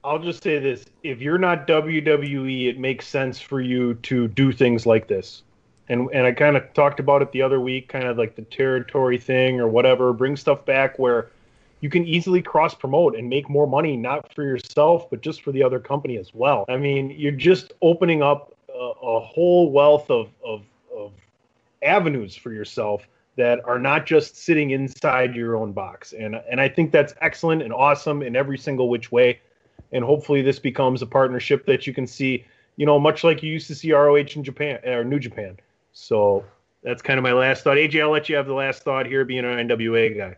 I'll just say this: if you're not WWE, it makes sense for you to do things like this. And and I kind of talked about it the other week, kind of like the territory thing or whatever. Bring stuff back where you can easily cross promote and make more money, not for yourself, but just for the other company as well. I mean, you're just opening up a, a whole wealth of, of of avenues for yourself that are not just sitting inside your own box. And and I think that's excellent and awesome in every single which way. And hopefully this becomes a partnership that you can see, you know, much like you used to see ROH in Japan or New Japan. So that's kind of my last thought. AJ, I'll let you have the last thought here, being an NWA guy.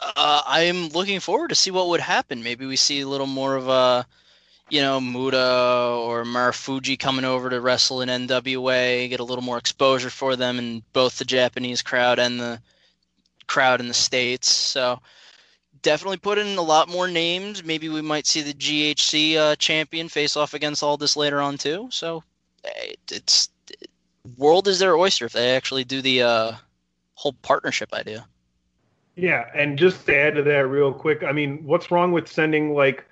Uh, I'm looking forward to see what would happen. Maybe we see a little more of a, you know, Muta or Marufuji coming over to wrestle in NWA, get a little more exposure for them in both the Japanese crowd and the crowd in the states. So definitely put in a lot more names. Maybe we might see the GHC uh, champion face off against Aldis later on too. So it's world is their oyster if they actually do the uh, whole partnership idea. Yeah, and just to add to that real quick, I mean, what's wrong with sending like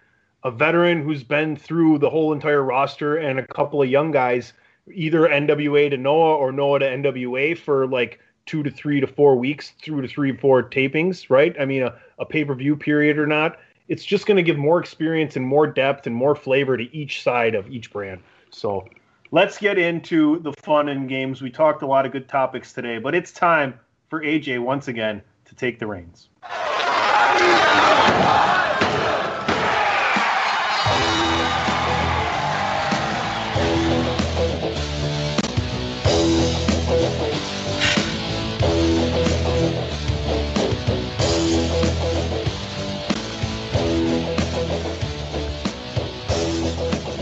a veteran who's been through the whole entire roster and a couple of young guys, either NWA to Noah or Noah to NWA for like two to three to four weeks, through to three, four tapings, right? I mean, a, a pay per view period or not. It's just going to give more experience and more depth and more flavor to each side of each brand. So let's get into the fun and games. We talked a lot of good topics today, but it's time for AJ once again to take the reins.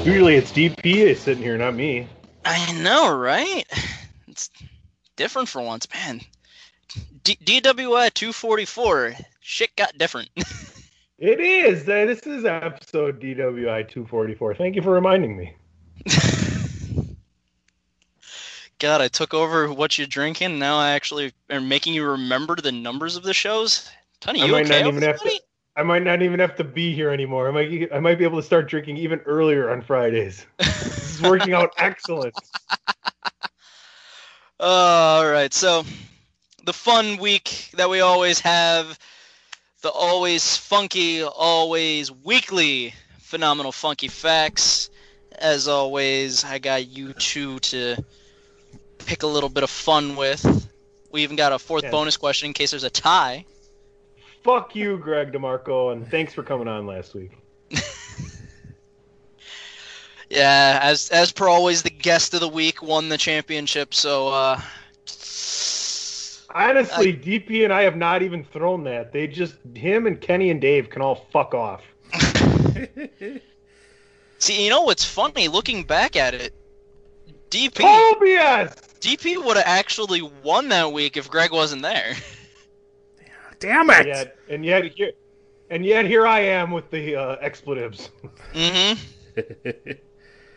Usually it's DP sitting here, not me. I know, right? It's different for once, man. D- DWI 244. Shit got different. It is. Uh, This is episode DWI 244. Thank you for reminding me. God, I took over what you're drinking. Now I actually am making you remember the numbers of the shows. Tony, I you might okay? not even have to. I might not even have to be here anymore. I might I might be able to start drinking even earlier on Fridays. this is working out excellent. All right, so the fun week that we always have, the always funky, always weekly phenomenal funky facts. As always, I got you two to pick a little bit of fun with. We even got a fourth Yeah. bonus question in case there's a tie. Fuck you, Greg DeMarco, and thanks for coming on last week. Yeah, as as per always, the guest of the week won the championship. So uh, Honestly, DP and I have not even thrown that. They just him and Kenny and Dave can all fuck off. see, you know what's funny? Looking back at it, DP Tobias! DP would have actually won that week if Greg wasn't there. Damn And yet, and yet here, and yet here I am with the uh, expletives. Mm-hmm.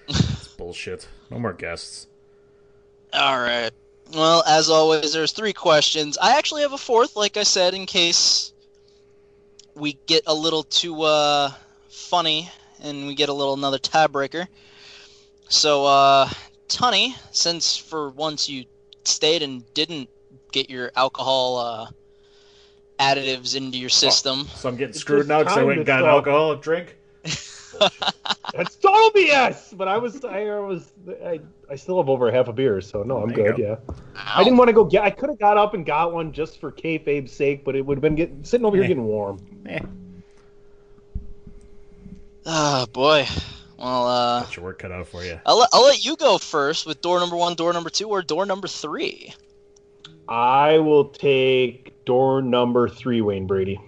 it's bullshit. No more guests. All right. Well, as always, there's three questions. I actually have a fourth, like I said, in case we get a little too uh, funny and we get a little another tiebreaker. So, uh, Tunny, since for once you stayed and didn't get your alcohol uh, additives into your system, So I'm getting screwed now because I went and got an time alcoholic drink. That's total BS. But I was, I was, I, I still have over half a beer, so no, I'm There you good. Yeah. I didn't want to go get. I could have got up and got one just for kayfabe's sake, but it would have been getting sitting over here getting warm. oh boy. Well, uh, Got your work cut out for you. I'll let, I'll let you go first with door number one, door number two, or door number three. I will take door number three, Wayne Brady.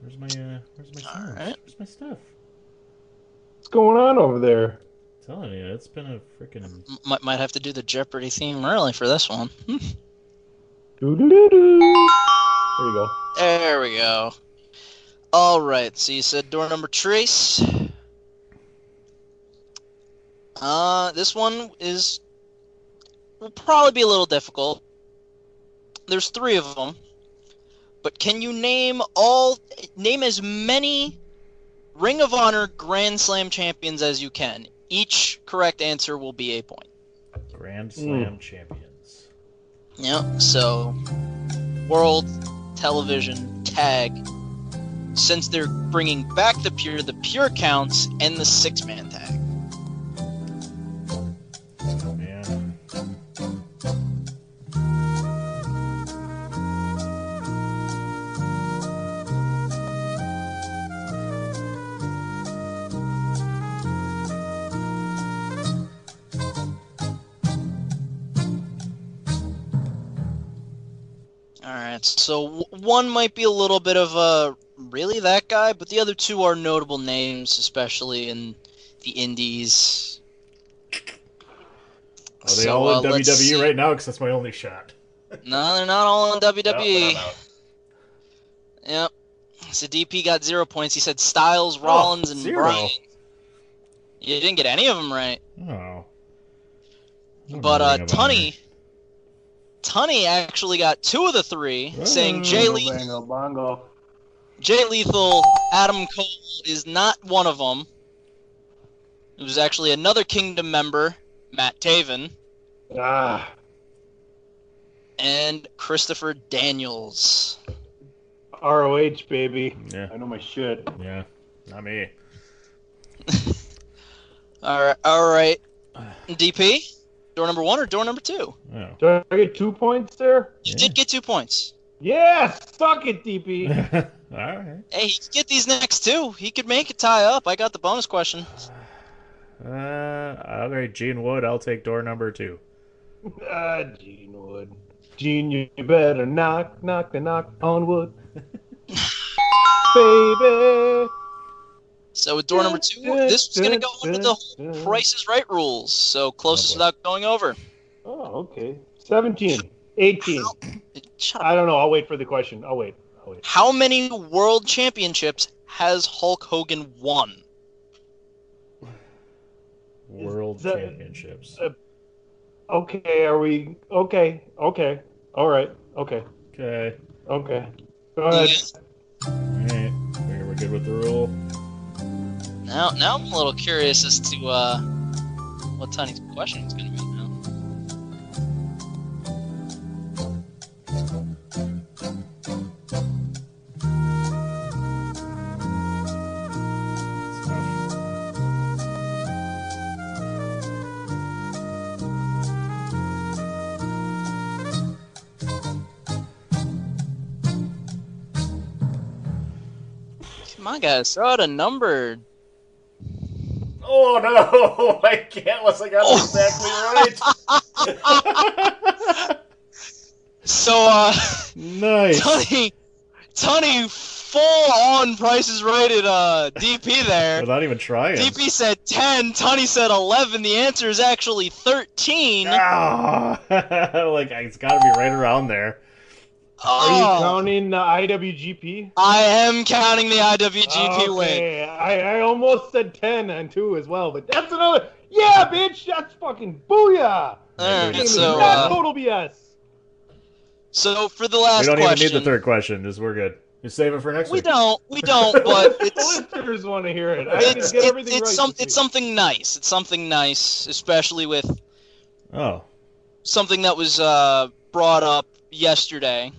Where's my uh, where's my stuff? Where's my stuff? What's going on over there? telling you, it's been a freaking. Might, might have to do the Jeopardy theme early for this one. There you go. There we go. All right. So you said door number trace. Uh, this one is will probably be a little difficult. There's three of them, but can you name all? Name as many Ring of Honor Grand Slam champions as you can. Each correct answer will be a point. Grand Slam hmm. champions. Yep. So, world television tag. Since they're bringing back the pure, the pure counts and the six man tag. So one might be a little bit of a really that guy, but the other two are notable names, especially in the indies. Are they So, all uh, in let's WWE see. right now? Because that's my only shot. No, they're not all in WWE. No. Yep. So DP got zero points. He said Styles, Rollins, and Oh, zero. Bryan. You didn't get any of them right. Oh. But uh, Tunny, Tunny actually got two of the three, saying Jay, Bingo, bongo. Jay Lethal, Adam Cole is not one of them. It was actually another Kingdom member, Matt Taven, Ah, and Christopher Daniels. ROH baby. Yeah. I know my shit. Yeah. Not me. All right, all right. DP, door number one or door number two? Oh. Do I get two points there? You did get two points. Yeah, suck it, DP. All right. Hey, he could get these next two. He could make it tie up. I got the bonus question. Uh, all right, Gene Wood. I'll take door number two. ah, Gene Wood. Gene, you better knock, knock the knock on wood. Baby. So with door number two, this is gonna go under the whole Price is Right rules. So closest without going over. Oh, okay. 17. 18. I don't know. I'll wait for the question. I'll wait. I'll wait. How many world championships has Hulk Hogan won? World that- Championships. Uh, okay, are we. Okay, okay. All right. Okay. Okay. Okay. Go ahead. Alright, we're we're good with the rule. Now, now I'm a little curious as to uh, what Tony's question is going to be now. Come on, guys, throw out a number. Oh no! I can't unless I got it exactly right. So, uh, nice. Tony, Tony, full on prices rated uh DP there. Without even trying. DP said 10, Tony said 11. The answer is actually 13. Ah, like it's got to be right around there. Are you Oh. counting the IWGP? I am counting the IWGP win. I, I almost said 10 and 2 as well, but that's another. Yeah, bitch, that's fucking booyah! Alright, so, not uh, total BS. So for the last, We don't even question, need the third question. Just we're good. Just save it for next one. we week. don't, we don't, but it's Listeners want to hear it. I it's, can get it- everything it's right. some, it's something nice. It's something nice, especially with Oh, something that was uh, brought up yesterday.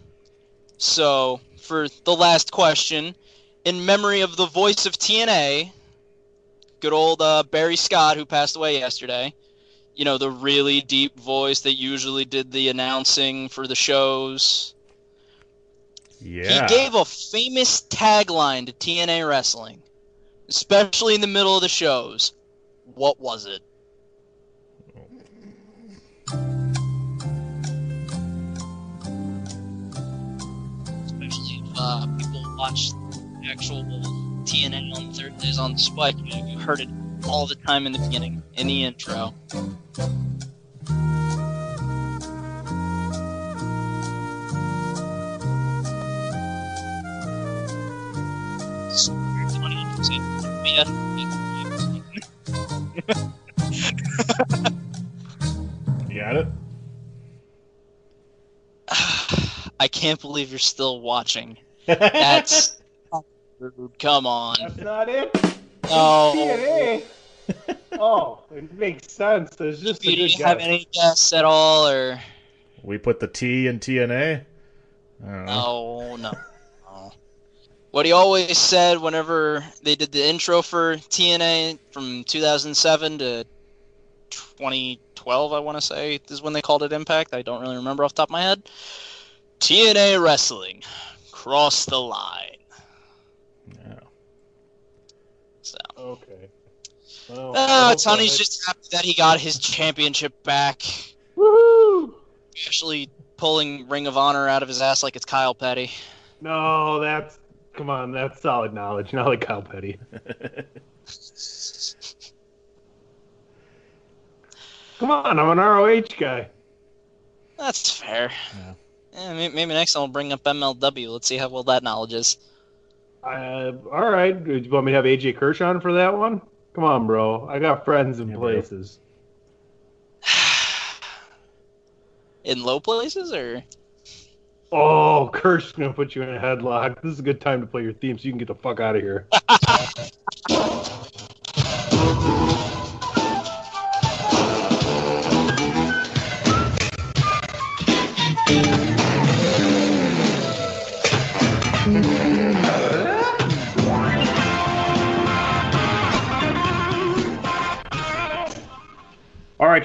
So, for the last question, in memory of the voice of TNA, good old uh, Barry Scott, who passed away yesterday, you know, the really deep voice that usually did the announcing for the shows. yeah. He gave a famous tagline to TNA Wrestling, especially in the middle of the shows. What was it? Uh, people watch actual TNA on Thursdays on Spike, you, you heard it all the time in the beginning, in the intro. You got it. I can't believe you're still watching. That's rude. Come on. That's not it. Oh. No. TNA. oh, it makes sense. There's just Do a good you have any guess at all, or We put the T in TNA. Oh no, no, no. What he always said whenever they did the intro for TNA from 2007 to 2012, I want to say is when they called it Impact. I don't really remember off the top of my head. TNA Wrestling, cross the line. Yeah. So. Okay. Well, I Oh, Tony's that- just happy that he got his championship back. Woohoo! Actually pulling Ring of Honor out of his ass like it's Kyle Petty. No, that's come on. That's solid knowledge. Not like Kyle Petty. come on, I'm an ROH guy. That's fair. Yeah, may- maybe next time we'll bring up MLW. Let's see how well that knowledge is. Uh, all right. Do you want me to have AJ Kirsch on for that one? Come on, bro. I got friends in places. In low places, or Oh, Kirsch's gonna put you in a headlock. This is a good time to play your theme so you can get the fuck out of here.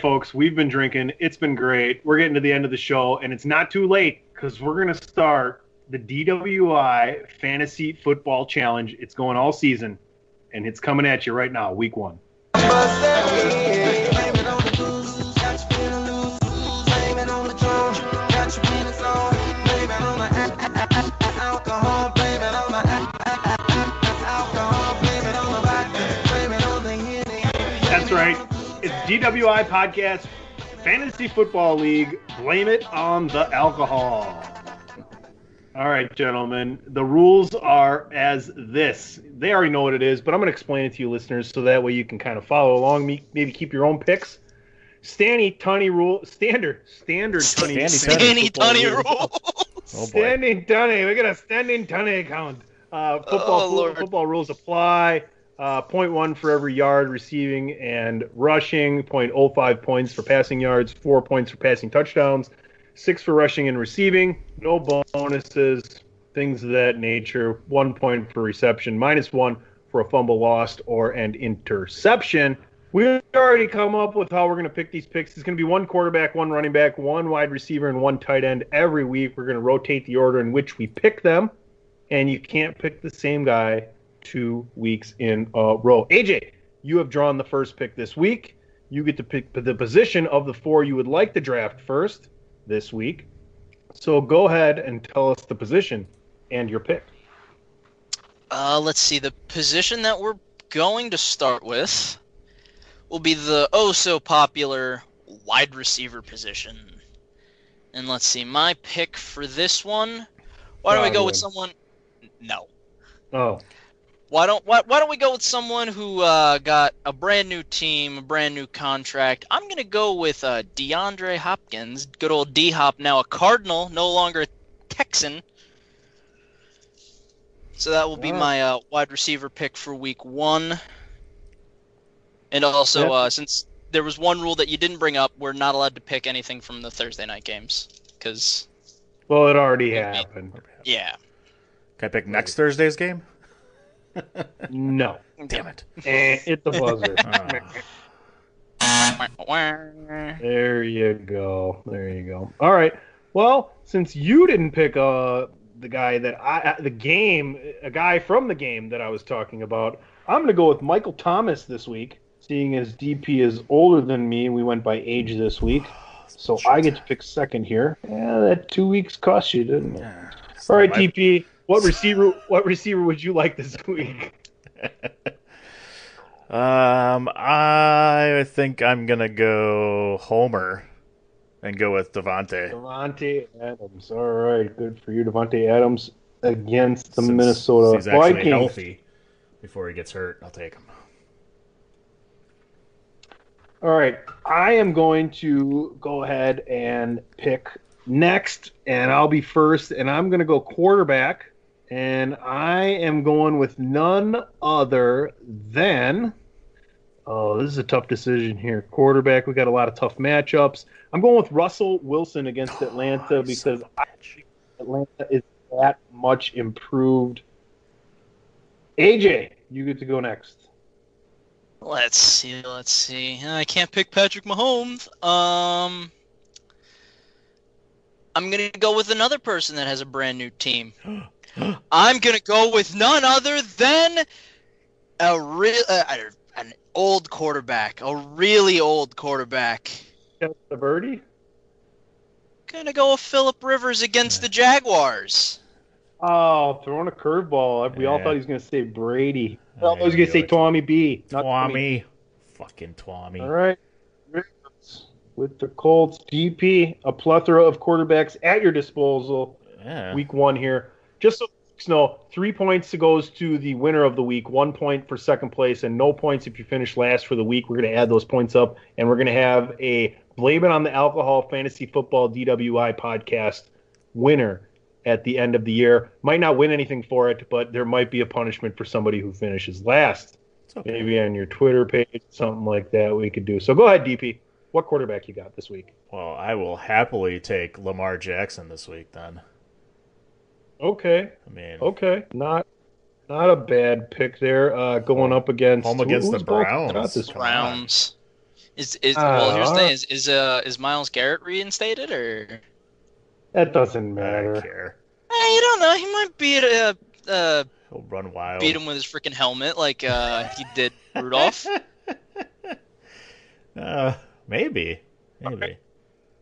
folks, we've been drinking. It's been great. We're getting to the end of the show, and it's not too late because we're going to start the DWI Fantasy Football Challenge. It's going all season, and it's coming at you right now, week one. DWI Podcast Fantasy Football League. Blame it on the alcohol. All right, gentlemen. The rules are as this. They already know what it is, but I'm going to explain it to you, listeners, so that way you can kind of follow along. Me, maybe keep your own picks. Stanny Tunny rule standard standard Tunny Stanny football Tunny rule. rules. Oh. Standing Tunny. We got a standing Tunny account. Uh, football, Oh, Lord. football rules apply. Uh, 0.1 for every yard receiving and rushing. 0.05 points for passing yards. Four points for passing touchdowns. Six for rushing and receiving. No bonuses. Things of that nature. One point for reception. Minus one for a fumble lost or an interception. We already come up with how we're going to pick these picks. It's going to be one quarterback, one running back, one wide receiver, and one tight end every week. We're going to rotate the order in which we pick them, and you can't pick the same guy two weeks in a row. AJ, you have drawn the first pick this week. You get to pick the position of the four you would like to draft first this week. So go ahead and tell us the position and your pick. Uh, let's see. The position that we're going to start with will be the oh so popular wide receiver position. And let's see, my pick for this one. Why don't we go with someone? No. Oh, Why don't why, why don't we go with someone who uh, got a brand new team, a brand new contract? I'm gonna go with uh, DeAndre Hopkins, good old D Hop, now a Cardinal, no longer a Texan. So that will be Alright. my uh, wide receiver pick for Week One. And also, Yeah. uh, since there was one rule that you didn't bring up, we're not allowed to pick anything from the Thursday night games, because well, it already happened. yeah. Can I pick next Thursday's game? No. Damn it. And hit the buzzer. Ah. There you go. There you go. All right. Well, since you didn't pick uh the guy that I uh, the game a guy from the game that I was talking about, I'm going to go with Michael Thomas this week, seeing as DP is older than me and we went by age this week. So I get to pick second here. Yeah, that 2 weeks cost you, didn't it? All right, my- DP, what receiver what receiver would you like this week? Um, I think I'm gonna go Homer and go with Davante. Davante Adams. All right, good for you, Davante Adams against the Since Minnesota he's actually Vikings. healthy before he gets hurt. I'll take him. All right, I am going to go ahead and pick next, and I'll be first, and I'm going to go quarterback, and I am going with none other than. Oh, this is a tough decision here. Quarterback, we got a lot of tough matchups. I'm going with Russell Wilson against Atlanta because I think Atlanta is that much improved. AJ, you get to go next. Let's see. Let's see. I can't pick Patrick Mahomes. Um, I'm gonna go with another person that has a brand new team. I'm gonna go with none other than a real, uh, an old quarterback, a really old quarterback. The birdie. Gonna go with Philip Rivers against the Jaguars. Oh, throwing a curveball. We all Yeah. thought he was going to say Brady. I thought he I was going to say. Tommy B. Not Twommy. Fucking Tommy. All right. With the Colts, GP, a plethora of quarterbacks at your disposal. Yeah. Week one here. Just so folks know, three points goes to the winner of the week, one point for second place, and no points if you finish last for the week. We're going to add those points up, and we're going to have a Blame It on the Alcohol Fantasy Football DWI podcast winner at the end of the year. Might not win anything for it, but there might be a punishment for somebody who finishes last. Maybe on your Twitter page, something like that we could do. So go ahead, DP. What quarterback you got this week? Well, I will happily take Lamar Jackson this week then. Okay. I mean, Okay. Not not a bad pick there. Uh, going up against Home against who- the Browns. got this Browns. Is is Uh, well? Here's the thing: is is uh is Myles Garrett reinstated or? That doesn't I matter. don't care. Eh, you don't know. He might beat uh uh He'll run wild. beat him with his freaking helmet like uh he did Rudolph. Uh, maybe. Maybe.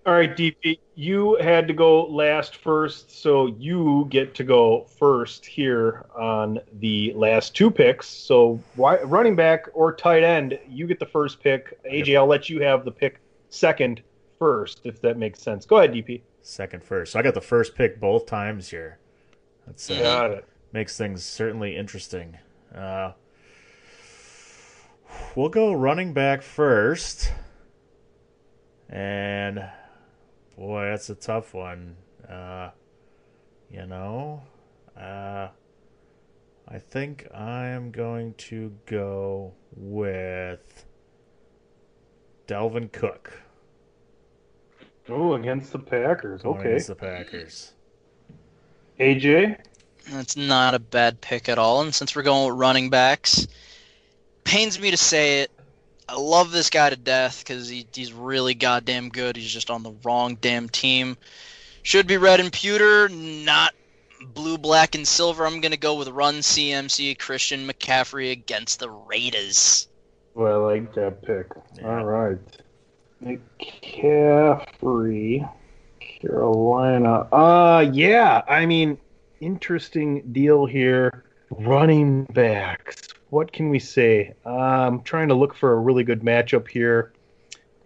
All right, DP, you had to go last first, so you get to go first here on the last two picks. So, why, running back or tight end, you get the first pick. AJ, I'll let you have the pick second first, if that makes sense. Go ahead, DP. Second first. So I got the first pick both times here. That's uh, Got it. makes things certainly interesting. Uh, we'll go running back first. And boy, that's a tough one. Uh, you know, uh, I think I'm going to go with Dalvin Cook. Oh, against the Packers. Going Okay. against the Packers. AJ? That's not a bad pick at all. And since we're going with running backs, pains me to say it. I love this guy to death because he, he's really goddamn good. He's just on the wrong damn team. Should be red and pewter, not blue, black, and silver. I'm going to go with run CMC Christian McCaffrey against the Raiders. Well, I like that pick. All right. McCaffrey, Carolina. Uh, yeah. I mean, interesting deal here. Running backs. What can we say? I'm trying to look for a really good matchup here.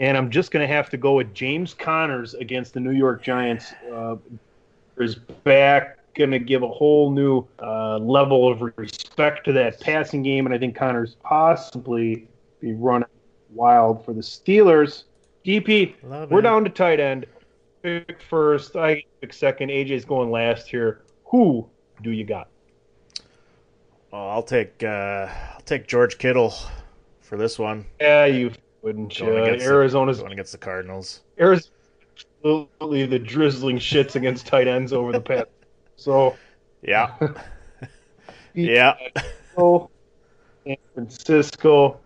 And I'm just going to have to go with James Connors against the New York Giants. Uh, is back, going to give a whole new uh, level of respect to that passing game. And I think Connors possibly be running wild for the Steelers. DP, Love we're it. down to tight end. Pick first. I pick second. AJ's going last here. Who do you got? Well, I'll take uh, I'll take George Kittle for this one. Yeah, you wouldn't you? Going the- Arizona's going against the Cardinals. Arizona's absolutely the drizzling shits against tight ends over the past. So Yeah. yeah. San Francisco.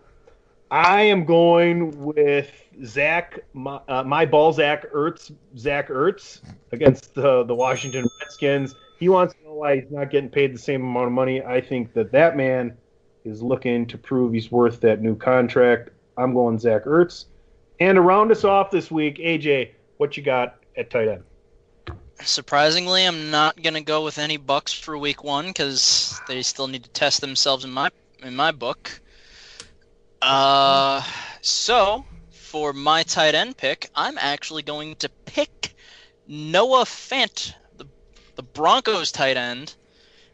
I am going with Zach, my, uh, my ball, Zach Ertz, Zach Ertz against the, the Washington Redskins. He wants to know why he's not getting paid the same amount of money. I think that that man is looking to prove he's worth that new contract. I'm going Zach Ertz. And to round us off this week, AJ, what you got at tight end? Surprisingly, I'm not gonna go with any Bucks for Week One because they still need to test themselves in my in my book. Uh, so for my tight end pick, I'm actually going to pick Noah Fant, the the Broncos tight end,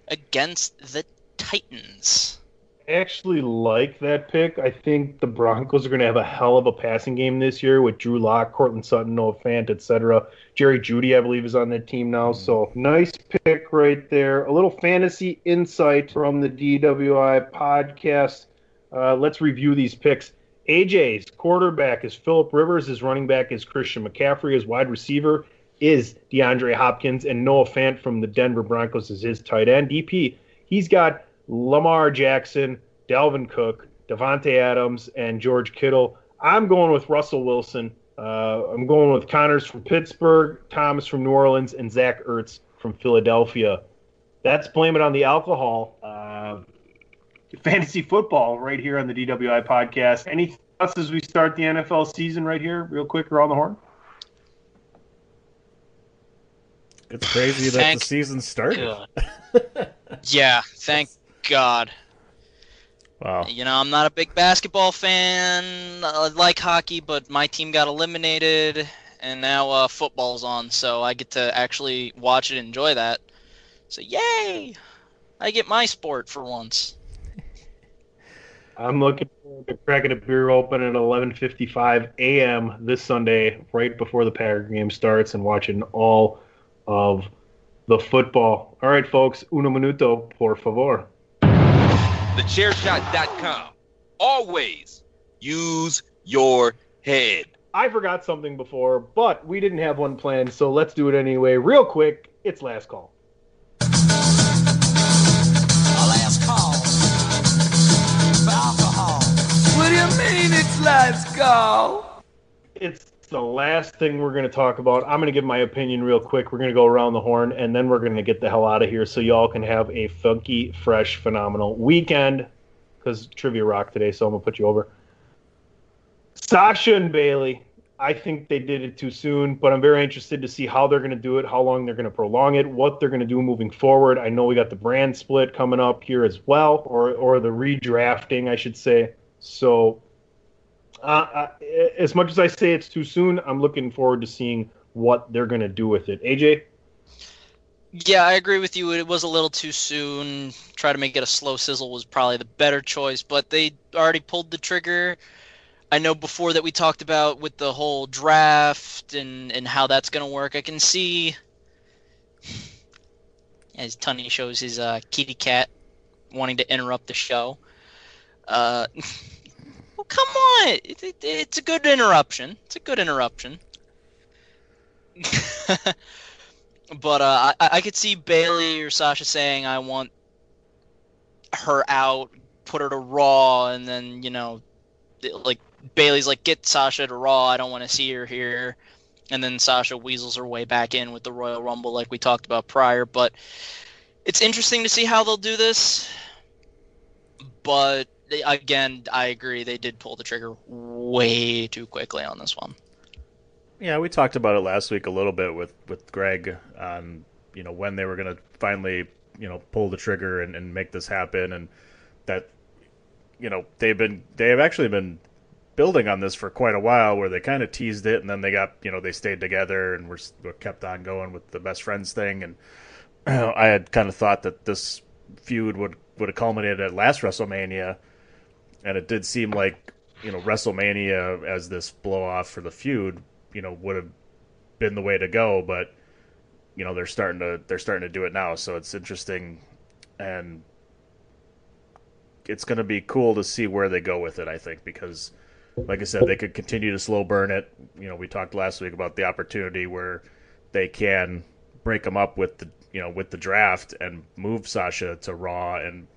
against the Titans. I actually like that pick. I think the Broncos are going to have a hell of a passing game this year with Drew Lock, Courtland Sutton, Noah Fant, etc. Jerry Jeudy, I believe, is on that team now. So nice pick right there. A little fantasy insight from the DWI podcast. Uh, let's review these picks. AJ's quarterback is Philip Rivers. His running back is Christian McCaffrey. His wide receiver is DeAndre Hopkins. And Noah Fant from the Denver Broncos is his tight end. DP, he's got Lamar Jackson, Dalvin Cook, Davante Adams, and George Kittle. I'm going with Russell Wilson. Uh, I'm going with Connors from Pittsburgh, Thomas from New Orleans, and Zach Ertz from Philadelphia. That's blame it on the alcohol. Uh, fantasy football right here on the DWI podcast. Any thoughts as we start the NFL season right here, real quick, around the horn? It's crazy that Thank the season started. Yeah, thank God. Wow. You know, I'm not a big basketball fan. I like hockey, but my team got eliminated, and now uh, football's on, so I get to actually watch it and enjoy that. So, yay! I get my sport for once. I'm looking forward to cracking a beer open at 11:55 a.m. this Sunday, right before the Packer game starts, and watching all of the football. All right, folks, uno minuto, por favor. TheChairShot.com. Always use your head. I forgot something before, but we didn't have one planned, so let's do it anyway. Real quick, it's last call. A last call for alcohol. What do you mean it's last call? It's the last thing we're going to talk about. I'm going to give my opinion real quick. We're going to go around the horn, and then we're going to get the hell out of here so y'all can have a funky, fresh, phenomenal weekend. Because Trivia Rock today, so I'm going to put you over. Sasha and Bayley. I think they did it too soon, but I'm very interested to see how they're going to do it, how long they're going to prolong it, what they're going to do moving forward. I know we got the brand split coming up here as well, or or the redrafting, I should say. So, uh, uh, as much as I say it's too soon, I'm looking forward to seeing what they're going to do with it. AJ, Yeah, I agree with you. It was a little too soon. Try to make it a slow sizzle was probably the better choice, but they already pulled the trigger. I know before that we talked about with the whole draft and, and how that's going to work. I can see as Tunney shows his uh, kitty cat wanting to interrupt the show. Uh, well, come on, it, it, it's a good interruption. It's a good interruption. but uh, I, I could see Bayley or Sasha saying, "I want her out, put her to Raw," and then you know, like Bayley's like, "Get Sasha to Raw. I don't want to see her here." And then Sasha weasels her way back in with the Royal Rumble, like we talked about prior. But it's interesting to see how they'll do this. But again, I agree. They did pull the trigger way too quickly on this one. Yeah, we talked about it last week a little bit with with Greg on you know when they were going to finally you know pull the trigger and, and make this happen, and that you know they've been they have actually been building on this for quite a while, where they kind of teased it, and then they got you know they stayed together and were, were kept on going with the best friends thing, and you know, I had kind of thought that this feud would would have culminated at last WrestleMania, and it did seem like you know WrestleMania as this blow off for the feud, you know, would have been the way to go, but you know they're starting to they're starting to do it now, so it's interesting, and it's going to be cool to see where they go with it. I think because, like I said, they could continue to slow burn it. You know, we talked last week about the opportunity where they can break them up with the you know with the draft and move Sasha to Raw and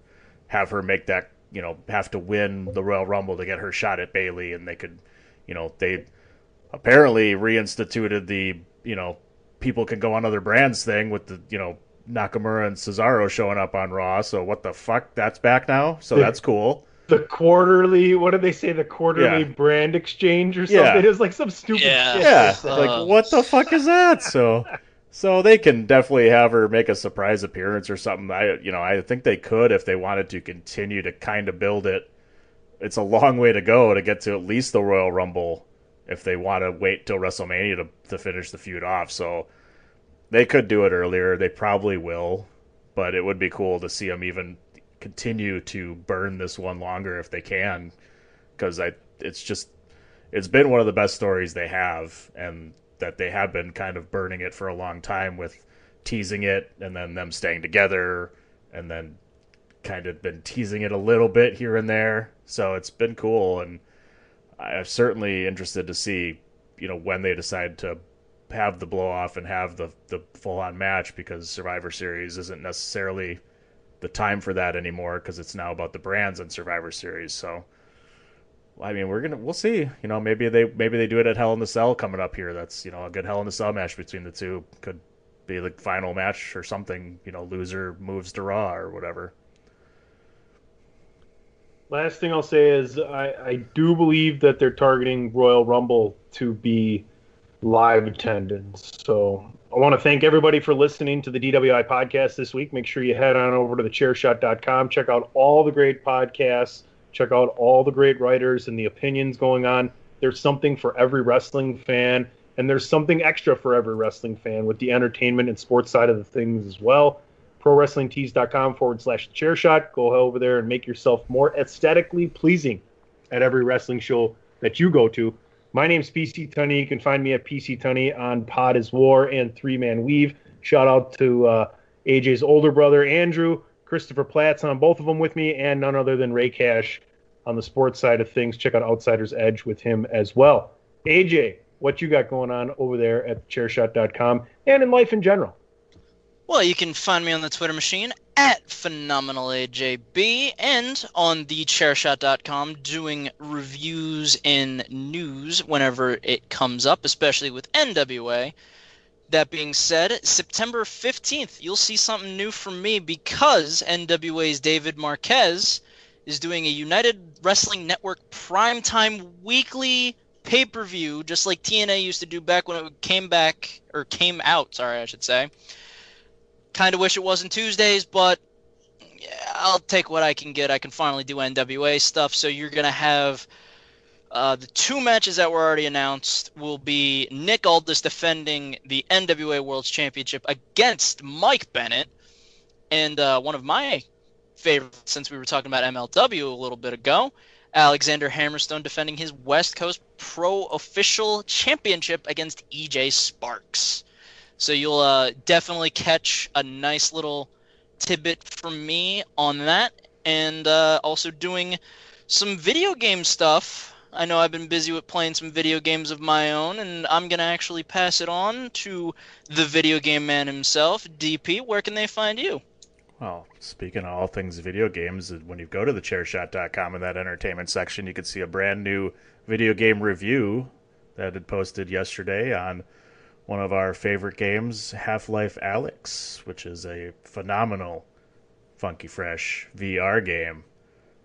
have her make that you know have to win the Royal Rumble to get her shot at Bayley, and they could, you know, they apparently reinstituted the you know people can go on other brands thing with the you know Nakamura and Cesaro showing up on Raw. So what the fuck? That's back now. So that's cool. The quarterly, what did they say? The quarterly Yeah. brand exchange or something? Yeah. It was like some stupid shit. Yeah, they like what the fuck is that? So, so they can definitely have her make a surprise appearance or something. I, you know, I think they could if they wanted to continue to kind of build it. It's a long way to go to get to at least the Royal Rumble if they want to wait till WrestleMania to to finish the feud off. So they could do it earlier. They probably will, but it would be cool to see them even continue to burn this one longer if they can, because I it's just it's been one of the best stories they have, and that they have been kind of burning it for a long time with teasing it and then them staying together and then kind of been teasing it a little bit here and there. So it's been cool, and I'm certainly interested to see, you know, when they decide to have the blow off and have the the full on match because Survivor Series isn't necessarily the time for that anymore because it's now about the brands and Survivor Series. So I mean, we're gonna we'll see. You know, maybe they maybe they do it at Hell in the Cell coming up here. That's you know a good Hell in the Cell match between the two could be the final match or something. You know, loser moves to Raw or whatever. Last thing I'll say is I, I do believe that they're targeting Royal Rumble to be live attendance. So I want to thank everybody for listening to the DWI podcast this week. Make sure you head on over to the thechairshot.com. Check out all the great podcasts. Check out all the great writers and the opinions going on. There's something for every wrestling fan, and there's something extra for every wrestling fan with the entertainment and sports side of the things as well. ProWrestlingTees.com forward slash chair shot. Go over there and make yourself more aesthetically pleasing at every wrestling show that you go to. My name's PC Tunney. You can find me at PC Tunney on Pod is War and Three Man Weave. Shout out to uh, AJ's older brother, Andrew, Christopher Platts on both of them with me, and none other than Ray Cash on the sports side of things. Check out Outsider's Edge with him as well. AJ, what you got going on over there at chairshot.com and in life in general? Well, you can find me on the Twitter machine at PhenomenalAJB and on the thechairshot.com doing reviews and news whenever it comes up, especially with NWA. That being said, September 15th, you'll see something new from me because NWA's David Marquez is doing a United Wrestling Network primetime weekly pay per view, just like TNA used to do back when it came back, or came out, sorry, I should say. Kind of wish it wasn't Tuesdays, but yeah, I'll take what I can get. I can finally do NWA stuff. So you're gonna have uh, the two matches that were already announced will be Nick Aldis defending the NWA World Championship against Mike Bennett, and uh, one of my favorites since we were talking about MLW a little bit ago. Alexander Hammerstone defending his West Coast Pro Official Championship against EJ Sparks. So you'll uh, definitely catch a nice little tidbit from me on that, and uh, also doing some video game stuff. I know I've been busy with playing some video games of my own, and I'm gonna actually pass it on to the video game man himself, DP. Where can they find you? Well, speaking of all things video games, when you go to the chairshot.com in that entertainment section, you can see a brand new video game review that had posted yesterday on one of our favorite games, Half Life Alyx, which is a phenomenal, funky, fresh VR game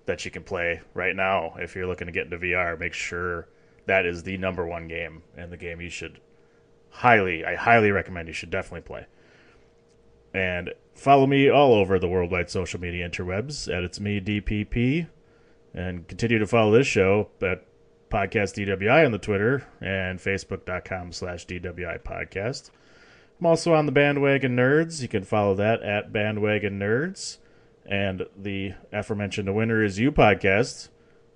that you can play right now if you're looking to get into VR. Make sure that is the number one game and the game you should highly, I highly recommend you should definitely play. And follow me all over the worldwide social media interwebs at It's Me DPP. And continue to follow this show at Podcast DWI on the Twitter and Facebook.com slash DWI Podcast. I'm also on the Bandwagon Nerds. You can follow that at Bandwagon Nerds. And the aforementioned Winner Is You podcast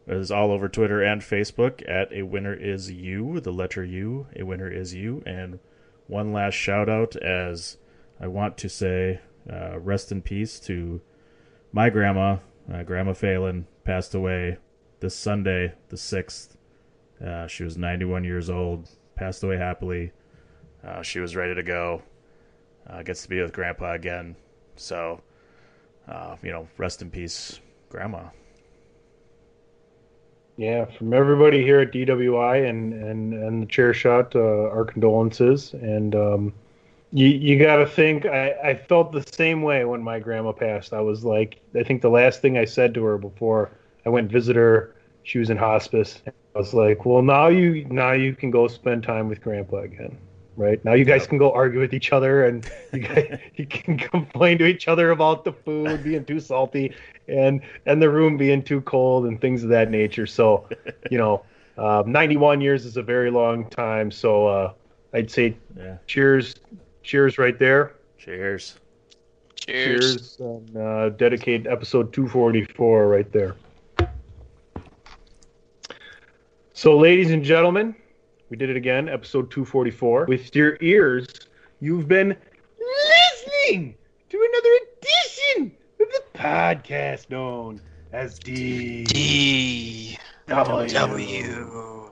is all over Twitter and Facebook at A Winner Is You, the letter U, A Winner Is You. And one last shout out as I want to say uh, rest in peace to my grandma. Uh, grandma Phelan passed away this Sunday, the 6th. Uh, she was 91 years old, passed away happily. Uh, she was ready to go. Uh, gets to be with Grandpa again. So, uh, you know, rest in peace, Grandma. Yeah, from everybody here at DWI and and and the chair shot, uh, our condolences. And um, you you got to think. I I felt the same way when my grandma passed. I was like, I think the last thing I said to her before I went visit her, she was in hospice. I was like, well, now you now you can go spend time with grandpa again. Right now, you guys can go argue with each other, and you, guys, you can complain to each other about the food being too salty, and and the room being too cold, and things of that nature. So, you know, uh, 91 years is a very long time. So, uh, I'd say, Yeah. cheers, cheers, right there. Cheers. Cheers. Cheers, and uh, dedicate episode 244 right there. So, ladies and gentlemen, we did it again, episode 244. With your ears, you've been listening to another edition of the podcast known as D. D. W. W.